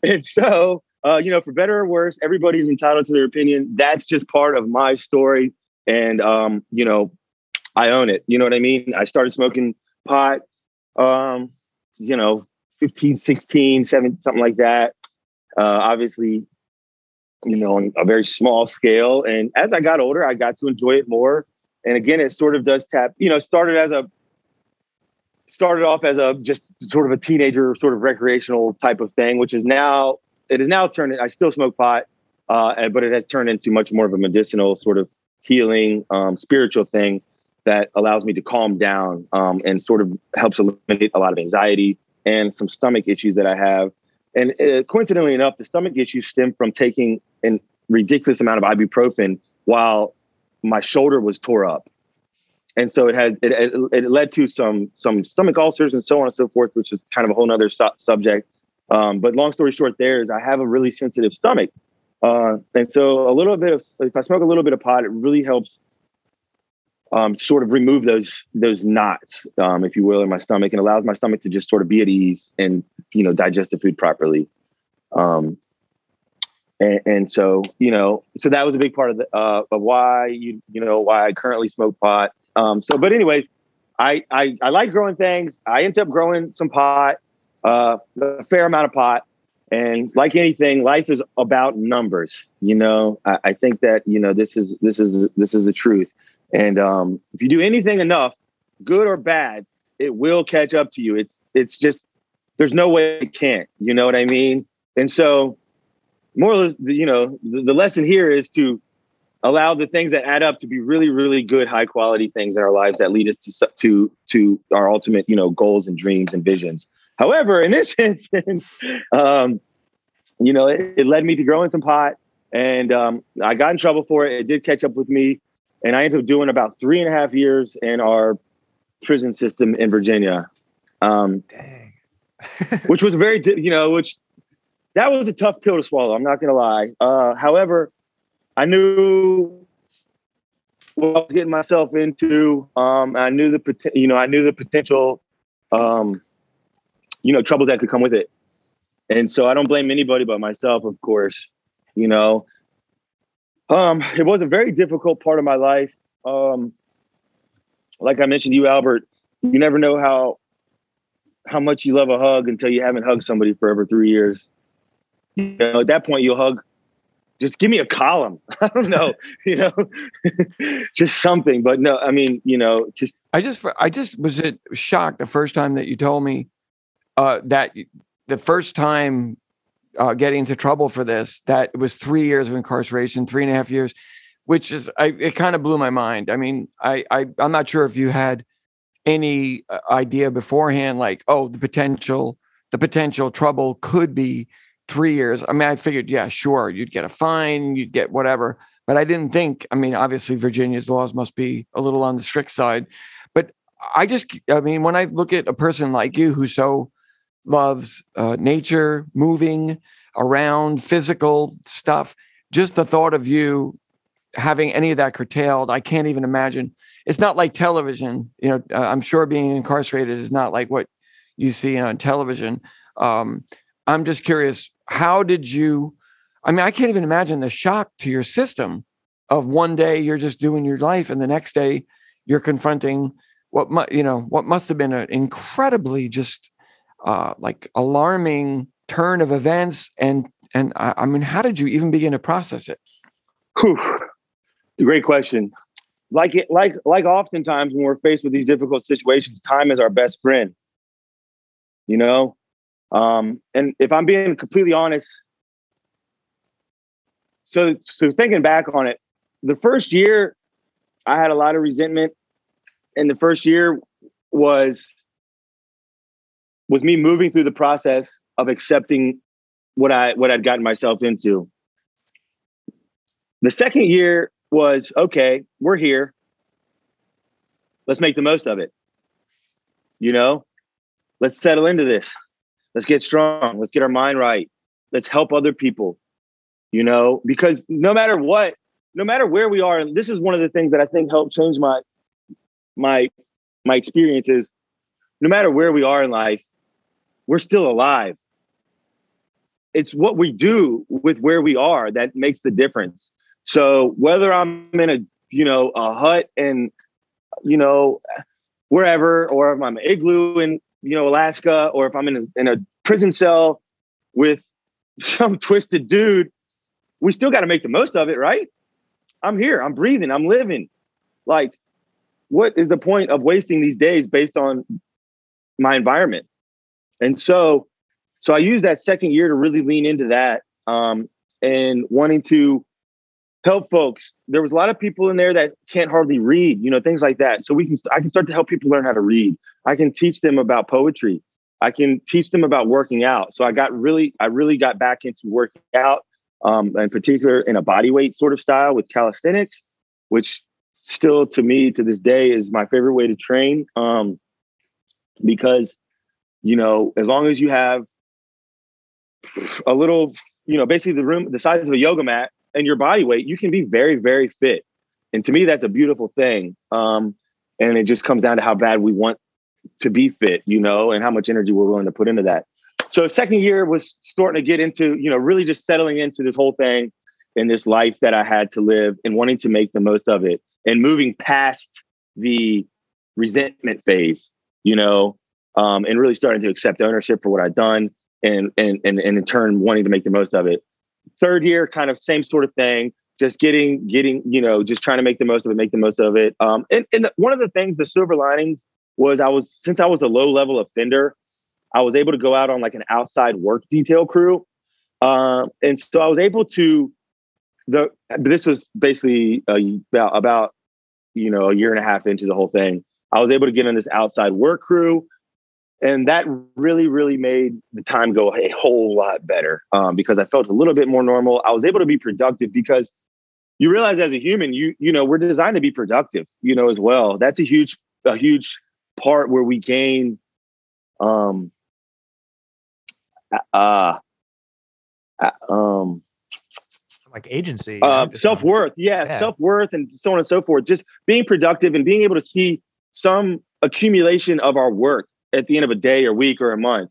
and so uh, you know, for better or worse, everybody's entitled to their opinion. That's just part of my story, and um, you know, I own it. You know what I mean? I started smoking pot, um, you know, 15, 16, 7, something like that. Uh, obviously, you know, on a very small scale. And as I got older, I got to enjoy it more. And again, it sort of does tap, you know, started as a, started off as a just sort of a teenager sort of recreational type of thing, which is now, it is now turned, I still smoke pot, uh, but it has turned into much more of a medicinal sort of healing, um, spiritual thing that allows me to calm down um, and sort of helps eliminate a lot of anxiety and some stomach issues that I have. And uh, coincidentally enough, the stomach issues stem from taking a ridiculous amount of ibuprofen while my shoulder was tore up. And so it had it, it, led to some some stomach ulcers and so on and so forth, which is kind of a whole other su- subject. Um, but long story short, there is I have a really sensitive stomach, uh, and so a little bit of if I smoke a little bit of pot, it really helps um, sort of remove those those knots, um, if you will, in my stomach, and allows my stomach to just sort of be at ease and you know digest the food properly. Um, and, and so you know, so that was a big part of the uh, of why you you know why I currently smoke pot. Um, so, but anyways, I, I I like growing things. I ended up growing some pot, uh, a fair amount of pot. And like anything, life is about numbers. You know, I, I think that you know this is this is this is the truth and um, if you do anything enough, good or bad, it will catch up to you. It's it's just there's no way it can't. You know what I mean? And so, more you know, the, the lesson here is to allow the things that add up to be really, really good, high quality things in our lives that lead us to to to our ultimate, you know, goals and dreams and visions. However, in this instance, um, you know, it, it, led me to growing some pot, and um, I got in trouble for it. It did catch up with me and I ended up doing about three and a half years in our prison system in Virginia. Um, Dang. which was very, you know, which that was a tough pill to swallow. I'm not going to lie. Uh, however, I knew what I was getting myself into. Um, I knew the, you know, I knew the potential, um, you know, troubles that could come with it. And so I don't blame anybody but myself, of course. You know, um, it was a very difficult part of my life. Um, like I mentioned to you, Albert, you never know how how much you love a hug until you haven't hugged somebody for over three years. You know, at that point, you'll hug. Just give me a column. I don't know, you know, just something. But no, I mean, you know, just
I just I just was it shocked the first time that you told me uh, that the first time uh, getting into trouble for this. That was three years of incarceration, three and a half years, which is I, it kind of blew my mind. I mean, I, I I'm not sure if you had any uh, idea beforehand, like oh, the potential the potential trouble could be three years. I mean, I figured, yeah, sure, you'd get a fine, you'd get whatever, but I didn't think. I mean, obviously, Virginia's laws must be a little on the strict side, but I just, I mean, when I look at a person like you who so loves uh, nature, moving around, physical stuff. Just the thought of you having any of that curtailed, I can't even imagine. It's not like television. You know, uh, I'm sure being incarcerated is not like what you see on television. Um, I'm just curious, how did you? I mean, I can't even imagine the shock to your system of one day you're just doing your life and the next day you're confronting what mu- you know what must have been an incredibly just uh, like alarming turn of events and and I, mean how did you even begin to process it
Whew. Great question. Like it, like like oftentimes when we're faced with these difficult situations, time is our best friend. You know, um, and if I'm being completely honest, so so thinking back on it, the first year I had a lot of resentment, and the first year was was me moving through the process of accepting what I what I'd gotten myself into. The second year was okay, we're here. Let's make the most of it. You know, let's settle into this. Let's get strong. Let's get our mind right. Let's help other people. You know, because no matter what, no matter where we are, and this is one of the things that I think helped change my my my experiences. No matter where we are in life, we're still alive. It's what we do with where we are that makes the difference. So whether I'm in a you know a hut and you know wherever, or if I'm an igloo in you know Alaska, or if I'm in a, in a prison cell with some twisted dude, we still got to make the most of it, right? I'm here, I'm breathing, I'm living. Like, what is the point of wasting these days based on my environment? And so, so I use that second year to really lean into that um, and wanting to help folks. There was a lot of people in there that can't hardly read, you know, things like that. So we can, I can start to help people learn how to read. I can teach them about poetry. I can teach them about working out. So I got really, I really got back into working out, um, in particular in a body weight sort of style with calisthenics, which still to me to this day is my favorite way to train. Um, because, you know, as long as you have a little, you know, basically the room, the size of a yoga mat and your body weight, you can be very, very fit. And to me, that's a beautiful thing. Um, and it just comes down to how bad we want to be fit, you know, and how much energy we're willing to put into that. So second year was starting to get into, you know, really just settling into this whole thing in this life that I had to live and wanting to make the most of it and moving past the resentment phase, you know, um, and really starting to accept ownership for what I'd done and, and, and, and in turn wanting to make the most of it. Third year, kind of same sort of thing, just getting, getting, you know, just trying to make the most of it, make the most of it. Um, and and the, one of the things, the silver linings was I was, since I was a low level offender, I was able to go out on like an outside work detail crew. Um, and so I was able to, the, this was basically about, about, you know, a year and a half into the whole thing. I was able to get in this outside work crew and that really really made the time go a whole lot better um, because i felt a little bit more normal. I was able to be productive because you realize as a human you you know we're designed to be productive you know as well. That's a huge a huge part where we gain um uh, uh um
like agency
uh, self-worth. Yeah, yeah. self-worth and so on and so forth. Just being productive and being able to see some accumulation of our work at the end of a day or week or a month.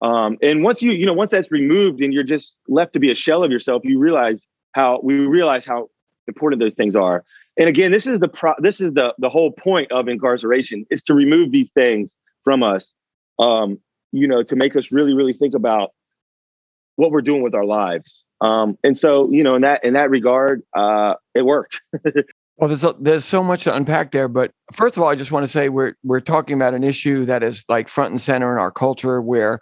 Um, and once you, you know, once that's removed and you're just left to be a shell of yourself, you realize how we realize how important those things are. And again, this is the pro, this is the the whole point of incarceration is to remove these things from us. Um, you know, to make us really, really think about what we're doing with our lives. Um, and so, you know, in that in that regard, uh, it worked.
Well, there's a, there's so much to unpack there, but first of all, I just want to say we're we're talking about an issue that is like front and center in our culture, where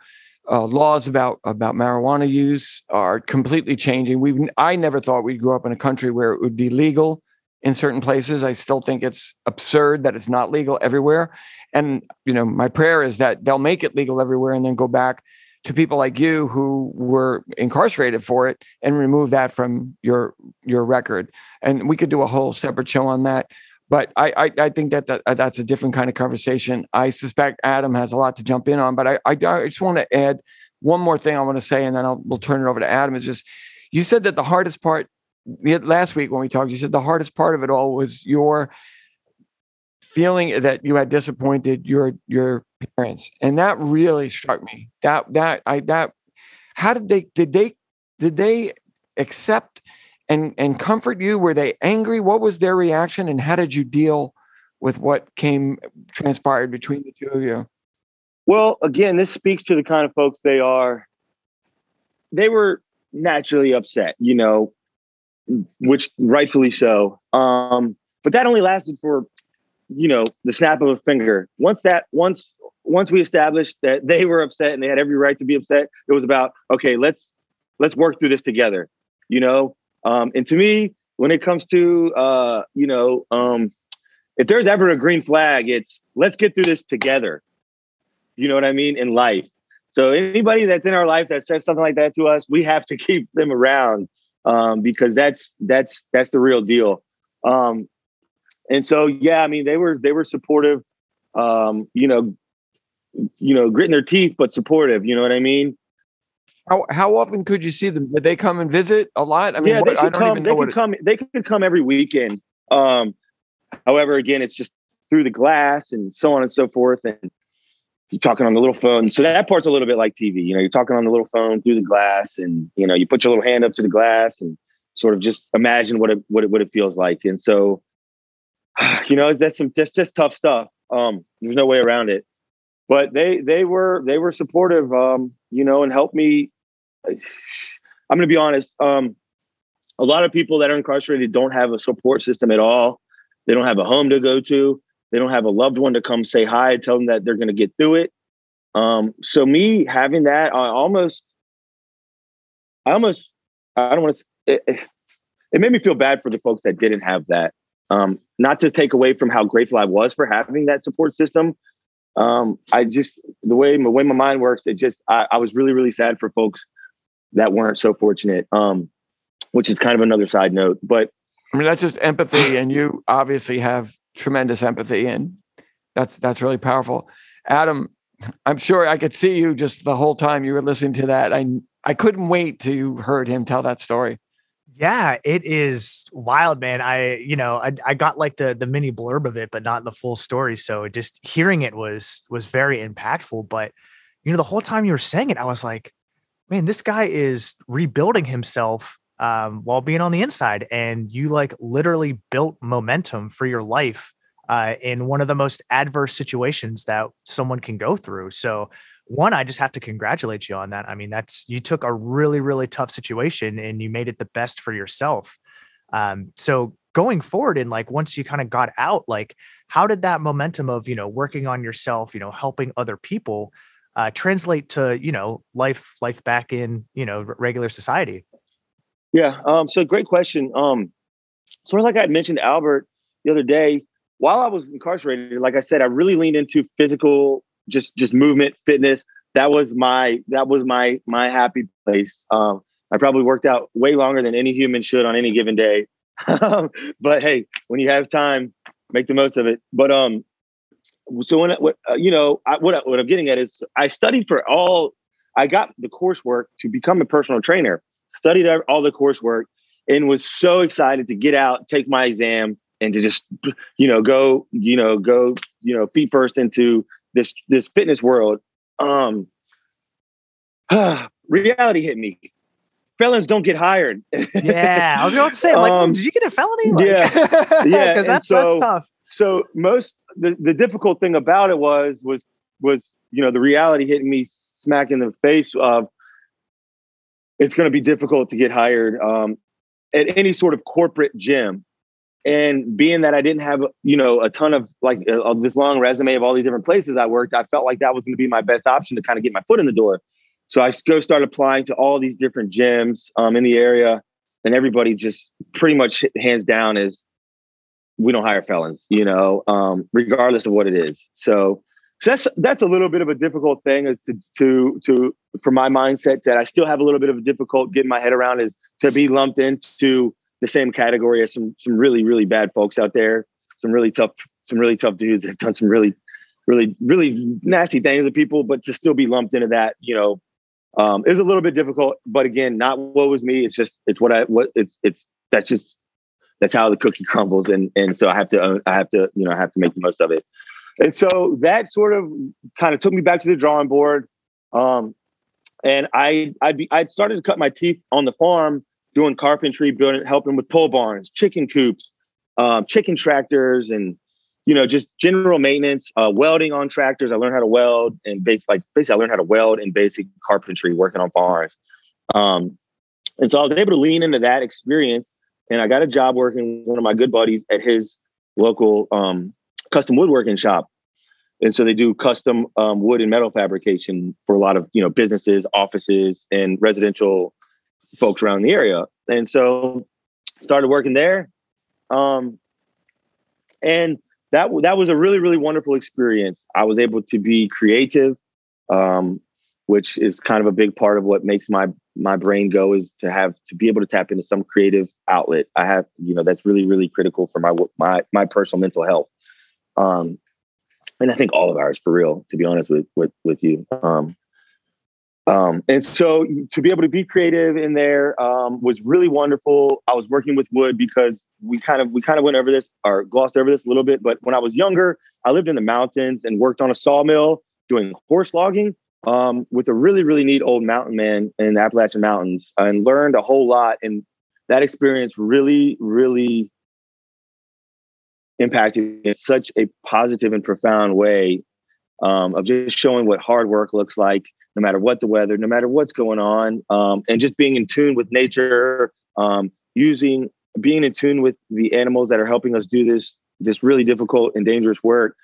uh, laws about about marijuana use are completely changing. We I never thought we'd grow up in a country where it would be legal in certain places. I still think it's absurd that it's not legal everywhere. And you know, my prayer is that they'll make it legal everywhere and then go back to people like you who were incarcerated for it and remove that from your your record. And we could do a whole separate show on that. But I I, I think that, that uh, that's a different kind of conversation. I suspect Adam has a lot to jump in on. But I I, I just want to add one more thing I want to say, and then I'll we'll turn it over to Adam. Is just you said that the hardest part last week when we talked, you said the hardest part of it all was your feeling that you had disappointed your your parents and that really struck me that that i that how did they did they did they accept and and comfort you? Were they angry? What was their reaction, and how did you deal with what came transpired between the two of you?
Well, again, this speaks to the kind of folks they are. They were naturally upset, you know, which rightfully so. Um, but that only lasted for, you know, the snap of a finger. Once that once once we established that they were upset and they had every right to be upset, it was about okay, let's let's work through this together. You know, um, and to me, when it comes to uh, you know, um, if there's ever a green flag, it's let's get through this together. You know what I mean in life. So anybody that's in our life that says something like that to us, we have to keep them around um, because that's that's that's the real deal. Um, and so yeah, I mean they were they were supportive. Um, you know, you know, gritting their teeth, but supportive. You know what I mean?
How how often could you see them? Did they come and visit a lot? I mean,
yeah,
what,
they could come. They could come. They could come every weekend. Um, however, again, it's just through the glass and so on and so forth, and you're talking on the little phone. So that part's a little bit like TV. You know, you're talking on the little phone through the glass, and you know, you put your little hand up to the glass and sort of just imagine what it what it what it feels like. And so, you know, that's some just just tough stuff. Um, there's no way around it. But they they were they were supportive, um, you know, and helped me I'm to be honest. Um, a lot of people that are incarcerated don't have a support system at all. They don't have a home to go to. They don't have a loved one to come say hi, and tell them that they're going to get through it. Um, so me having that, I almost, I almost, I don't want to. It, it made me feel bad for the folks that didn't have that. Um, not to take away from how grateful I was for having that support system. Um, I just the way my way my mind works, it just I, I was really really sad for folks that weren't so fortunate. Um, which is kind of another side note. But
I mean, that's just empathy, and you obviously have tremendous empathy, and that's that's really powerful. Adam, I'm sure I could see you just the whole time you were listening to that. I I couldn't wait till you heard him tell that story.
Yeah, it is wild, man. I, you know, I, I got like the the mini blurb of it, but not the full story. So just hearing it was was very impactful. But you know, the whole time you were saying it, I was like, man, this guy is rebuilding himself um, while being on the inside. And you like literally built momentum for your life uh, in one of the most adverse situations that someone can go through. So, one, I just have to congratulate you on that. I mean, that's you took a really, really tough situation and you made it the best for yourself. Um, so, going forward, and like once you kind of got out, like how did that momentum of you know working on yourself, you know, helping other people, uh, translate to you know life life back in you know regular society
yeah um so great question um sort of like i mentioned albert the other day while i was incarcerated like i said i really leaned into physical just just movement fitness. That was my that was my my happy place. Um i probably worked out way longer than any human should on any given day. But hey when you have time make the most of it. But um so when what uh, you know I, what what I'm getting at is I studied for all I got the coursework to become a personal trainer. Studied all the coursework and was so excited to get out, take my exam, and to just you know go you know go you know feet first into this this fitness world. Um, reality hit me. Felons don't get hired.
yeah, I was going to say, like, um, did you get a felony? Like,
yeah, yeah,
because that's so, that's tough.
So most the, the difficult thing about it was was was you know the reality hitting me smack in the face of it's going to be difficult to get hired um, at any sort of corporate gym and being that i didn't have you know a ton of like uh, this long resume of all these different places i worked i felt like that was going to be my best option to kind of get my foot in the door so i go start applying to all these different gyms um, in the area and everybody just pretty much hands down is we don't hire felons, you know, um, regardless of what it is. So, so that's that's a little bit of a difficult thing is to to to for my mindset that I still have a little bit of a difficult getting my head around is to be lumped into the same category as some some really really bad folks out there, some really tough some really tough dudes that have done some really really really nasty things to people, but to still be lumped into that, you know, um, is a little bit difficult. But again, not what was me. It's just it's what I what it's it's that's just that's how the cookie crumbles and and so i have to i have to you know i have to make the most of it and so that sort of kind of took me back to the drawing board um and i i'd be i'd started to cut my teeth on the farm doing carpentry, building, helping with pole barns, chicken coops, um, chicken tractors, and you know, just general maintenance, uh, welding on tractors. I learned how to weld and basic, like basically, I learned how to weld and basic carpentry working on farms. Um, and so I was able to lean into that experience, and I got a job working with one of my good buddies at his local um, custom woodworking shop. And so they do custom um, wood and metal fabrication for a lot of you know businesses, offices, and residential folks around the area. And so started working there. Um, and that that was a really really wonderful experience. I was able to be creative, um, which is kind of a big part of what makes my my brain go is to have to be able to tap into some creative outlet. I have you know that's really really critical for my my my personal mental health. Um, and I think all of ours for real, to be honest with with with you. Um, um, and so to be able to be creative in there um, was really wonderful. I was working with wood because we kind of we kind of went over this or glossed over this a little bit. But when I was younger, I lived in the mountains and worked on a sawmill doing horse logging um, with a really really neat old mountain man in the Appalachian Mountains and learned a whole lot. And that experience really really impacted in such a positive and profound way um, of just showing what hard work looks like no matter what the weather, no matter what's going on, um, and just being in tune with nature, um, using being in tune with the animals that are helping us do this this really difficult and dangerous work,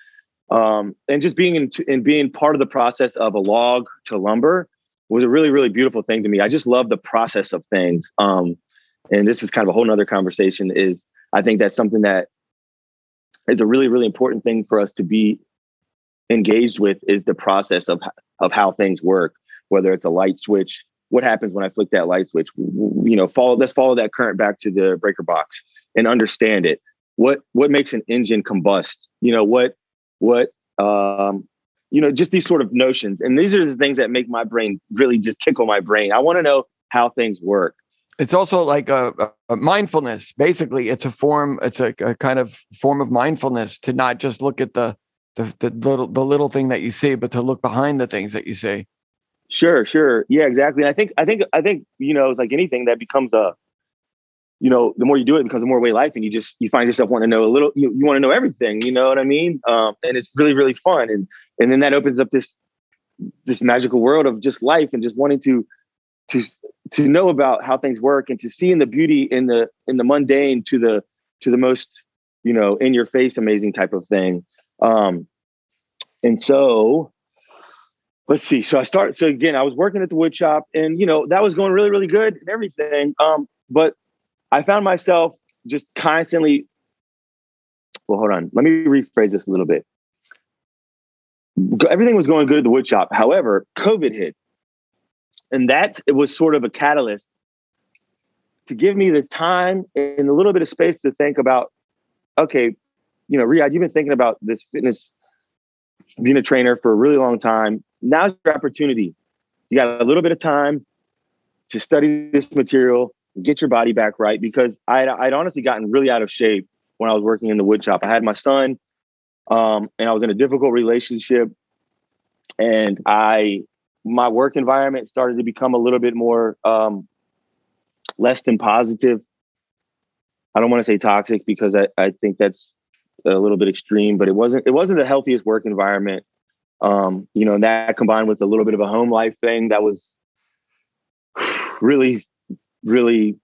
um, and just being in t- and being part of the process of a log to lumber was a really really beautiful thing to me. I just love the process of things, um, and this is kind of a whole nother conversation. Is I think that's something that is a really really important thing for us to be engaged with is the process of of how things work, whether it's a light switch. What happens when I flick that light switch? You know, follow let's follow that current back to the breaker box and understand it. What what makes an engine combust? You know, what what um you know, just these sort of notions. And these are the things that make my brain really just tickle my brain. I want to know how things work.
It's also like a, a mindfulness. Basically, it's a form, it's a, a, kind of form of mindfulness to not just look at the the, the little the little thing that you see, but to look behind the things that you see.
Sure, sure. Yeah, exactly. And I think I think I think, you know, it's like anything that becomes a you know, the more you do it, it becomes a more way of life, and you just you find yourself wanting to know a little. You, you want to know everything. You know what I mean? Um, and it's really really fun, and and then that opens up this this magical world of just life and just wanting to to to know about how things work and to seeing the beauty in the in the mundane to the to the most you know in your face amazing type of thing um, and so let's see. So I started, so again, I was working at the wood shop and, you know, that was going really, really good and everything. Um, but I found myself just constantly, well, hold on. Let me rephrase this a little bit. Everything was going good at the wood shop. However, COVID hit. And that it was sort of a catalyst to give me the time and a little bit of space to think about, okay, you know, Riyad, you've been thinking about this fitness, being a trainer for a really long time. Now's your opportunity. You got a little bit of time to study this material, get your body back right. Because I'd, I'd honestly gotten really out of shape when I was working in the wood shop. I had my son, um, and I was in a difficult relationship, and I my work environment started to become a little bit more um, less than positive. I don't want to say toxic because I, I think that's a little bit extreme, but it wasn't it wasn't the healthiest work environment. Um, you know, that combined with a little bit of a home life thing that was really, really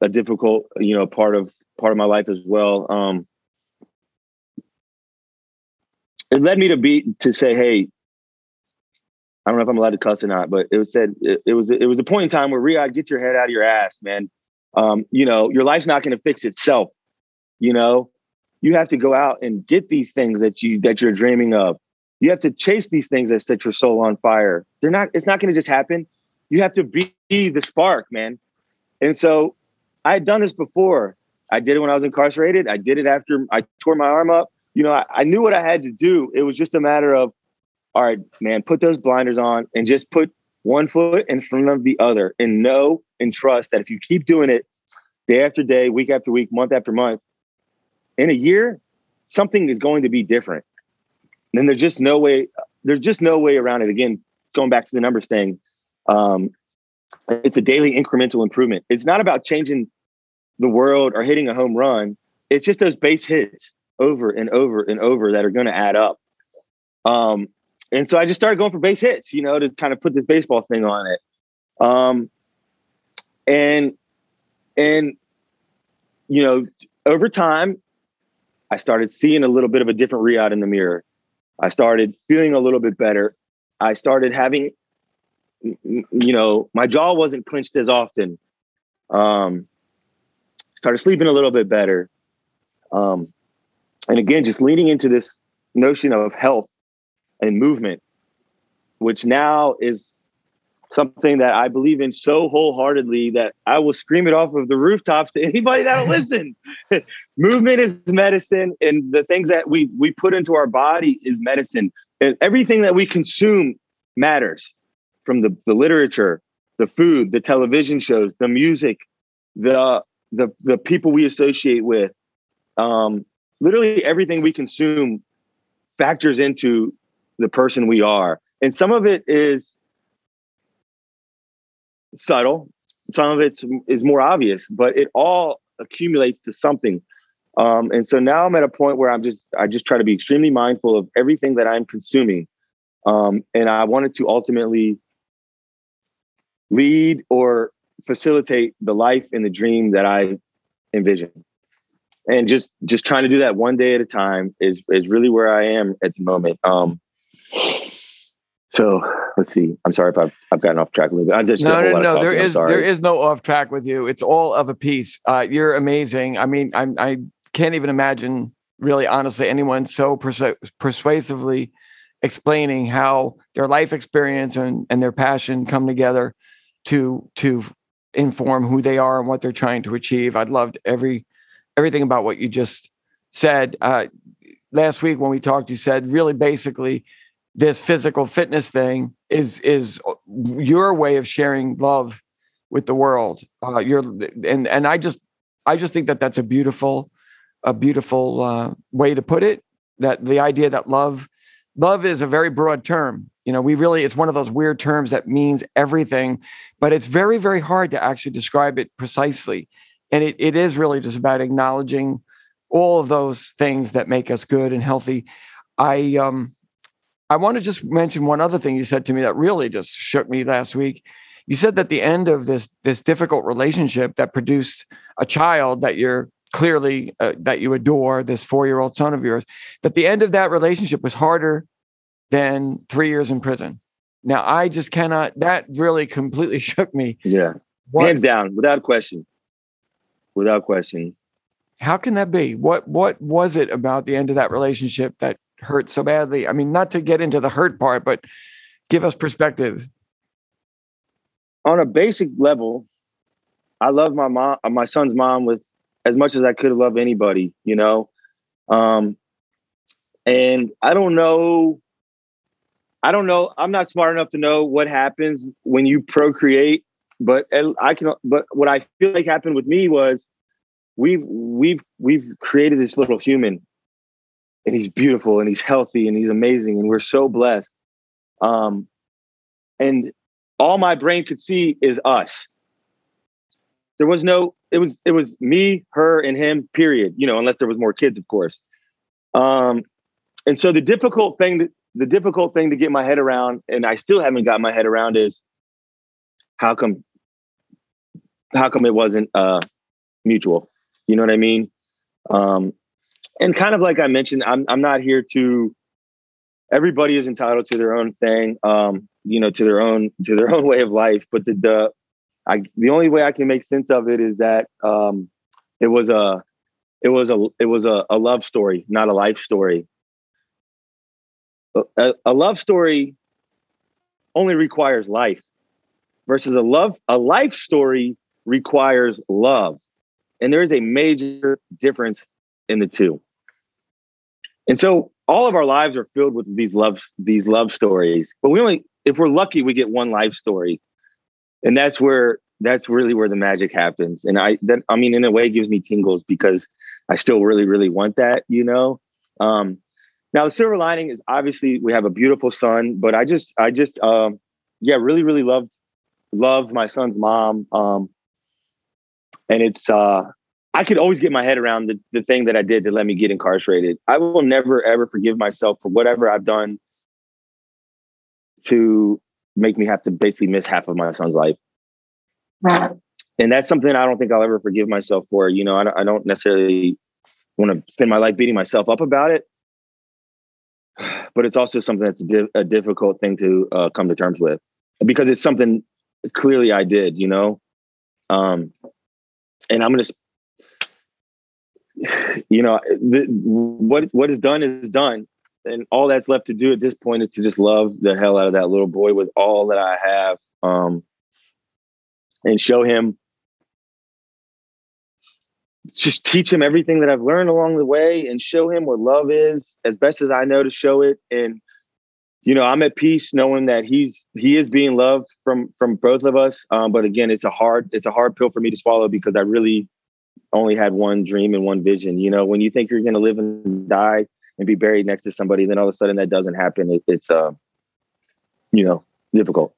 a difficult, you know, part of part of my life as well. Um, it led me to be to say, hey, I don't know if I'm allowed to cuss or not, but it was said it, it was it was a point in time where Riyad, get your head out of your ass, man. Um, you know, your life's not going to fix itself. You know, you have to go out and get these things that you that you're dreaming of. You have to chase these things that set your soul on fire. They're not. It's not going to just happen. You have to be the spark, man. And so, I had done this before. I did it when I was incarcerated. I did it after I tore my arm up. You know, I, I knew what I had to do. It was just a matter of, all right, man, put those blinders on and just put one foot in front of the other and know and trust that if you keep doing it day after day, week after week, month after month, in a year, something is going to be different. And there's just no way, there's just no way around it. Again, going back to the numbers thing, um, it's a daily incremental improvement. It's not about changing the world or hitting a home run. It's just those base hits over and over and over that are going to add up. Um, and so I just started going for base hits, you know, to kind of put this baseball thing on it. Um, and and you know, over time, I started seeing a little bit of a different Riyad in the mirror. I started feeling a little bit better. I started having, you know, my jaw wasn't clenched as often. Um, started sleeping a little bit better. Um, and again, just leaning into this notion of health and movement, which now is something that I believe in so wholeheartedly that I will scream it off of the rooftops to anybody that'll listen. Movement is medicine, and the things that we we put into our body is medicine. And everything that we consume matters from the, the literature, the food, the television shows, the music, the the the people we associate with. Um, literally everything we consume factors into the person we are. And some of it is subtle, some of it is more obvious, but it all accumulates to something. Um, and so now I'm at a point where I'm just I just try to be extremely mindful of everything that I'm consuming. Um, and I wanted to ultimately lead or facilitate the life and the dream that I envision. And just just trying to do that one day at a time is is really where I am at the moment. Um, so let's see. I'm sorry if I've, I've gotten off track a little bit. I just
no, no, no. There is there is no off track with you. It's all of a piece. Uh, you're amazing. I mean, I I can't even imagine really honestly anyone so persu- persuasively explaining how their life experience and, and their passion come together to to inform who they are and what they're trying to achieve. I'd loved every everything about what you just said. Uh, last week when we talked, you said really basically this physical fitness thing is is your way of sharing love with the world. Uh, you're and and I just I just think that that's a beautiful a beautiful uh, way to put it. That the idea that love love is a very broad term. You know, we really it's one of those weird terms that means everything, but it's very very hard to actually describe it precisely. And it, it is really just about acknowledging all of those things that make us good and healthy. I um I want to just mention one other thing you said to me that really just shook me last week. You said that the end of this this difficult relationship that produced a child that you're clearly uh, that you adore, this four year old son of yours, that the end of that relationship was harder than three years in prison. Now I just cannot. That really completely shook me.
Yeah, what, hands down, without question, without question.
How can that be? What what was it about the end of that relationship that hurt so badly? I mean, not to get into the hurt part, but give us perspective.
On a basic level, I love my mom, my son's mom, with as much as I could loved anybody, you know. Um, and I don't know. I don't know. I'm not smart enough to know what happens when you procreate, but I can. But what I feel like happened with me was we've we've we've created this little human and he's beautiful and he's healthy and he's amazing and we're so blessed. Um and all my brain could see is us. There was no it was it was me her and him period you know unless there was more kids of course. Um and so the difficult thing to, the difficult thing to get my head around and i still haven't got my head around is how come how come it wasn't uh mutual? You know what i mean? Um and kind of like I mentioned, I'm I'm not here to. Everybody is entitled to their own thing, um, you know, to their own to their own way of life. But the the, I the only way I can make sense of it is that um, it was a, it was a it was a, a love story, not a life story. A, a love story only requires life, versus a love a life story requires love, and there is a major difference in the two. And so all of our lives are filled with these love these love stories, but we only if we're lucky we get one life story. And that's where that's really where the magic happens. And I that I mean in a way gives me tingles because I still really really want that, you know. Um now the silver lining is obviously we have a beautiful son, but I just I just um yeah, really really loved loved my son's mom. Um, and it's uh, I could always get my head around the, the thing that I did to let me get incarcerated. I will never ever forgive myself for whatever I've done to make me have to basically miss half of my son's life. And that's something I don't think I'll ever forgive myself for. You know, I don't, I don't necessarily want to spend my life beating myself up about it, but it's also something that's a, di- a difficult thing to uh, come to terms with because it's something clearly I did. You know, um, and I'm gonna, you know, the, what what is done is done, and all that's left to do at this point is to just love the hell out of that little boy with all that I have, um, and show him just teach him everything that I've learned along the way and show him what love is as best as I know to show it. And, you know, I'm at peace knowing that he's, he is being loved from, from both of us. Um, but again, it's a hard, it's a hard pill for me to swallow because I really only had one dream and one vision. You know, when you think you're going to live and die and be buried next to somebody, then all of a sudden that doesn't happen. It, it's, uh, you know, difficult.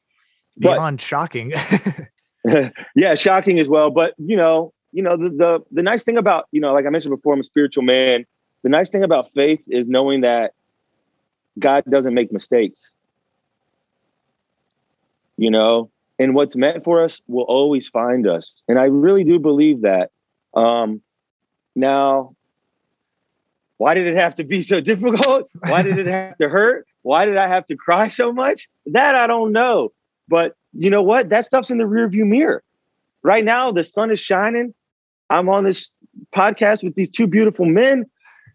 Beyond but, shocking.
yeah, shocking as well. But, you know, you know, the, the the nice thing about, you know, like I mentioned before, I'm a spiritual man. The nice thing about faith is knowing that God doesn't make mistakes. You know, and what's meant for us will always find us. And I really do believe that. Um, now, why did it have to be so difficult? Why did it have to hurt? Why did I have to cry so much? That I don't know. But you know what? That stuff's in the rearview mirror. Right now, the sun is shining. I'm on this podcast with these two beautiful men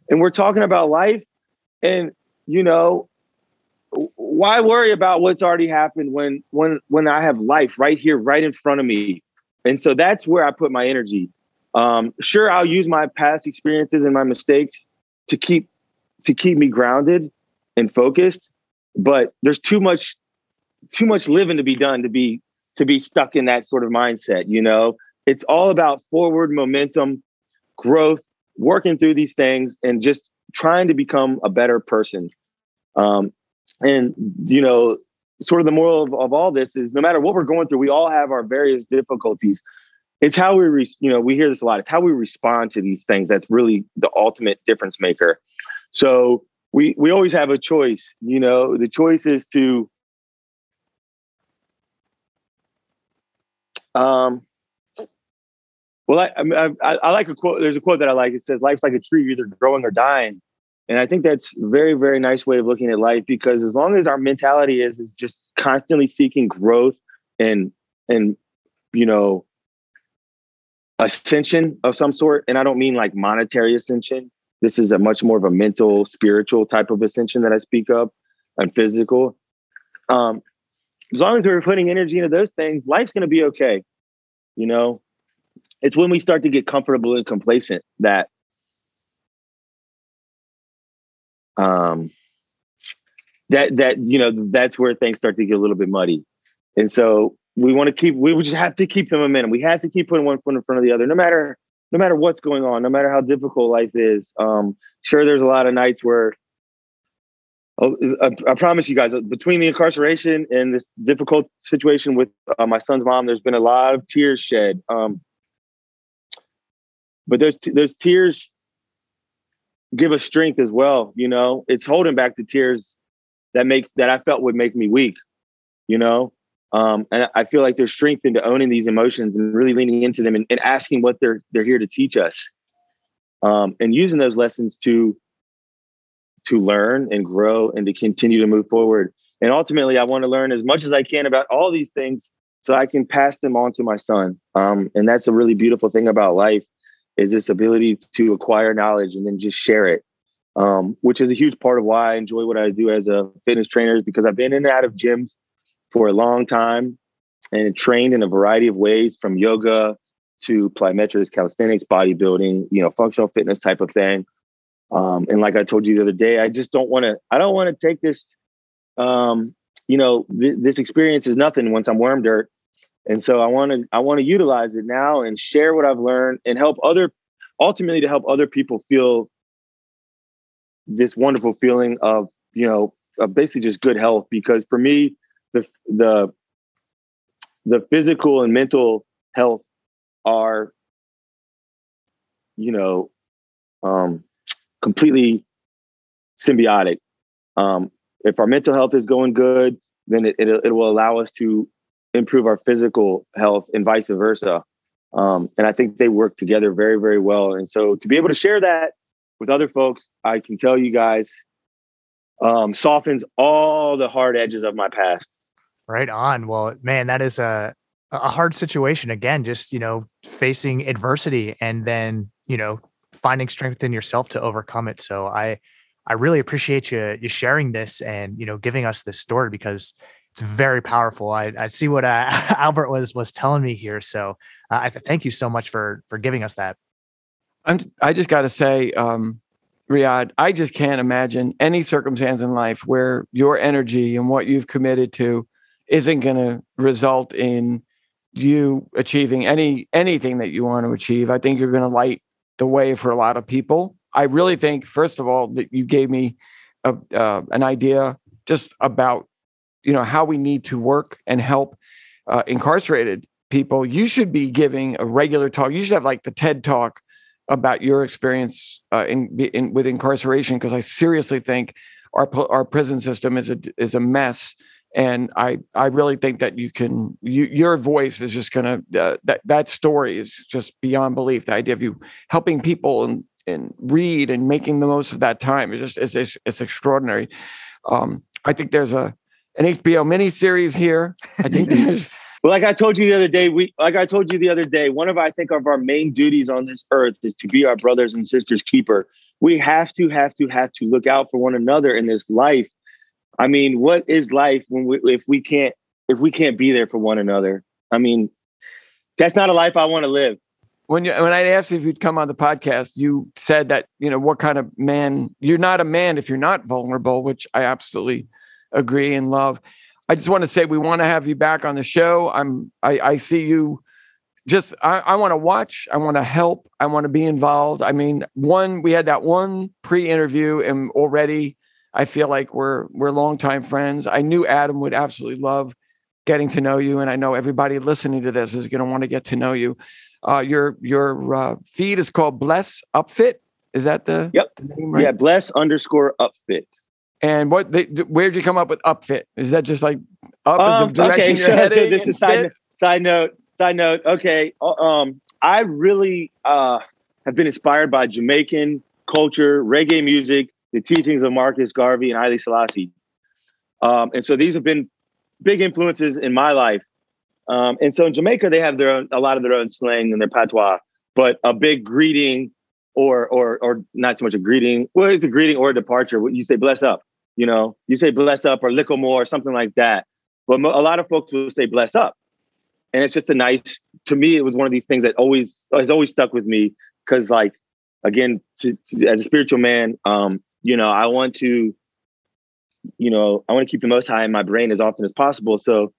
and we're talking about life. And, you know, why worry about what's already happened when when when I have life right here, right in front of me? And so that's where I put my energy. Um, sure, I'll use my past experiences and my mistakes to keep to keep me grounded and focused, but there's too much too much living to be done to be to be stuck in that sort of mindset, you know it's all about forward momentum, growth, working through these things, and just trying to become a better person. Um, and you know, sort of the moral of, of all this is no matter what we're going through, we all have our various difficulties. It's how we, re- you know, we hear this a lot. It's how we respond to these things that's really the ultimate difference maker. So we we always have a choice. You know, the choice is to um, well, I, I, I, like a quote. There's a quote that I like. It says, "Life's like a tree, you're either growing or dying," and I think that's very, very nice way of looking at life. Because as long as our mentality is is just constantly seeking growth and and you know ascension of some sort, and I don't mean like monetary ascension. This is a much more of a mental, spiritual type of ascension that I speak of, and physical. Um, as long as we're putting energy into those things, life's going to be okay. You know, it's when we start to get comfortable and complacent that um that that you know that's where things start to get a little bit muddy and so we want to keep we just have to keep the momentum we have to keep putting one foot in front of the other no matter no matter what's going on no matter how difficult life is um sure there's a lot of nights where oh, I, I promise you guys, between the incarceration and this difficult situation with uh, my son's mom, there's been a lot of tears shed. Um, but those those tears give us strength as well. You know, it's holding back the tears that make that I felt would make me weak. You know, um, and I feel like there's strength into owning these emotions and really leaning into them and, and asking what they're they're here to teach us, um, and using those lessons to to learn and grow and to continue to move forward. And ultimately, I want to learn as much as I can about all these things so I can pass them on to my son. Um, and that's a really beautiful thing about life is this ability to acquire knowledge and then just share it, um, which is a huge part of why I enjoy what I do as a fitness trainer is because I've been in and out of gyms for a long time and trained in a variety of ways from yoga to plyometrics, calisthenics, bodybuilding, you know, functional fitness type of thing. Um, and like I told you the other day, I just don't want to, I don't want to take this, um, you know, th- this experience is nothing once I'm worm dirt and so I want to I want to utilize it now and share what I've learned and help other ultimately to help other people feel this wonderful feeling of you know of basically just good health because for me the the the physical and mental health are, you know, um, completely symbiotic. Um, if our mental health is going good, then it, it, it will allow us to improve our physical health and vice versa. Um, and I think they work together very, very well. And so to be able to share that with other folks, I can tell you guys, um, softens all the hard edges of my past.
Right on. Well, man, that is a a hard situation. Again, just you know, facing adversity and then you know finding strength in yourself to overcome it. So I I really appreciate you you sharing this and you know giving us this story because it's very powerful. I, I see what uh, Albert was was telling me here. So uh, I thank you so much for for giving us that.
I'm I just got to say, um, Riyad, I just can't imagine any circumstance in life where your energy and what you've committed to isn't going to result in you achieving any anything that you want to achieve. I think you're going to light the way for a lot of people. I really think, first of all, that you gave me a, uh, an idea just about you know how we need to work and help uh, incarcerated people you should be giving a regular talk you should have like the ted talk about your experience uh, in, in with incarceration because i seriously think our our prison system is a is a mess and i i really think that you can you, your voice is just gonna uh, that that story is just beyond belief the idea of you helping people and and read and making the most of that time is just it's, it's, it's extraordinary um, i think there's a an HBO miniseries here. I think there's.
well, like I told you the other day, we like I told you the other day, one of I think of our main duties on this earth is to be our brothers and sisters keeper. We have to, have to, have to look out for one another in this life. I mean, what is life when we if we can't if we can't be there for one another? I mean, that's not a life I want to live.
When you when I asked if you'd come on the podcast, you said that you know what kind of man you're not a man if you're not vulnerable, which I absolutely agree and love. I just want to say we want to have you back on the show. I'm I, I see you just I, I want to watch, I want to help, I want to be involved. I mean, one, we had that one pre-interview and already I feel like we're we're longtime friends. I knew Adam would absolutely love getting to know you, and I know everybody listening to this is going to want to get to know you. Uh, your your uh, feed is called Bless Upfit. Is that the
yep? The name, right? Yeah, Bless underscore Upfit.
And what they, where'd you come up with upfit? Is that just like up um, is the um, direction okay, you're so heading?
This is side, side note. Side note. Okay. Uh, um, I really uh, have been inspired by Jamaican culture, reggae music, the teachings of Marcus Garvey and Haile Selassie. Um, and so these have been big influences in my life. Um, and so in Jamaica, they have their own, a lot of their own slang and their patois, but a big greeting or or or not so much a greeting. Well, it's a greeting or a departure. You say bless up. You know, you say bless up or lickle more or something like that. But a lot of folks will say bless up. And it's just a nice, to me, it was one of these things that always has always stuck with me. Cause like, again, to, to, as a spiritual man, um, you know, I want to, you know, I want to keep the most high in my brain as often as possible. So,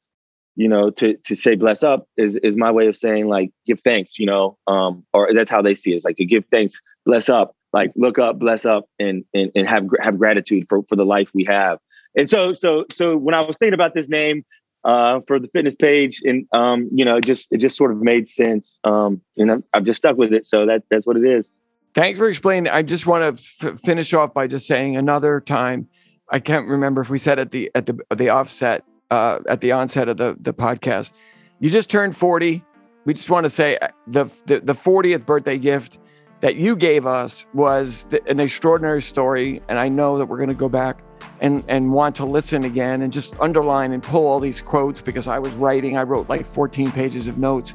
you know, to to say bless up is is my way of saying like give thanks, you know, um, or that's how they see it. It's like to give thanks, bless up like look up, bless up, and and, and have have gratitude for for the life we have. And so so so when I was thinking about this name uh, for the fitness page, and um, you know, just it just sort of made sense. Um, and I'm, I've just stuck with it. So that that's what it is.
Thanks for explaining. I just want to f- finish off by just saying another time. I can't remember if we said at the at the the offset uh, at the onset of the the podcast. You just turned forty. We just want to say uh, the the, 40th birthday gift that you gave us was the, an extraordinary story. And I know that we're going to go back and, and want to listen again and just underline and pull all these quotes because I was writing, I wrote like 14 pages of notes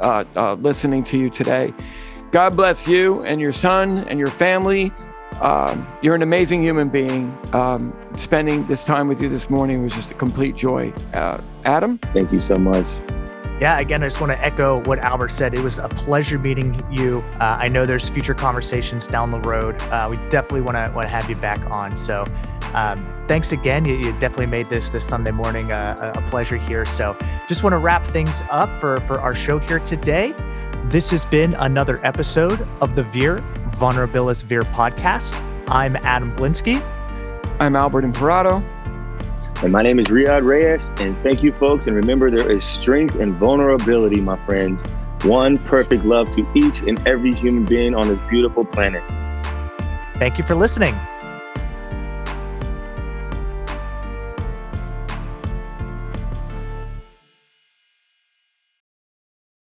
uh, uh, listening to you today. God bless you and your son and your family. Um, you're an amazing human being. Um, spending this time with you this morning was just a complete joy. Uh, Adam?
Thank you so much
yeah, again, I just want to echo what Albert said. It was a pleasure meeting you. Uh, I know there's future conversations down the road. Uh, we definitely want to want to have you back on. So, um, thanks again. You, you, definitely made this this Sunday morning uh, a pleasure here. So, just want to wrap things up for for our show here today. This has been another episode of the Veer Vulnerabilis Veer podcast. I'm Adam Blinsky.
I'm Albert Imperato.
And my name is Riyad Reyes. And thank you, folks. And remember, there is strength and vulnerability, my friends. One perfect love to each and every human being on this beautiful planet.
Thank you for listening.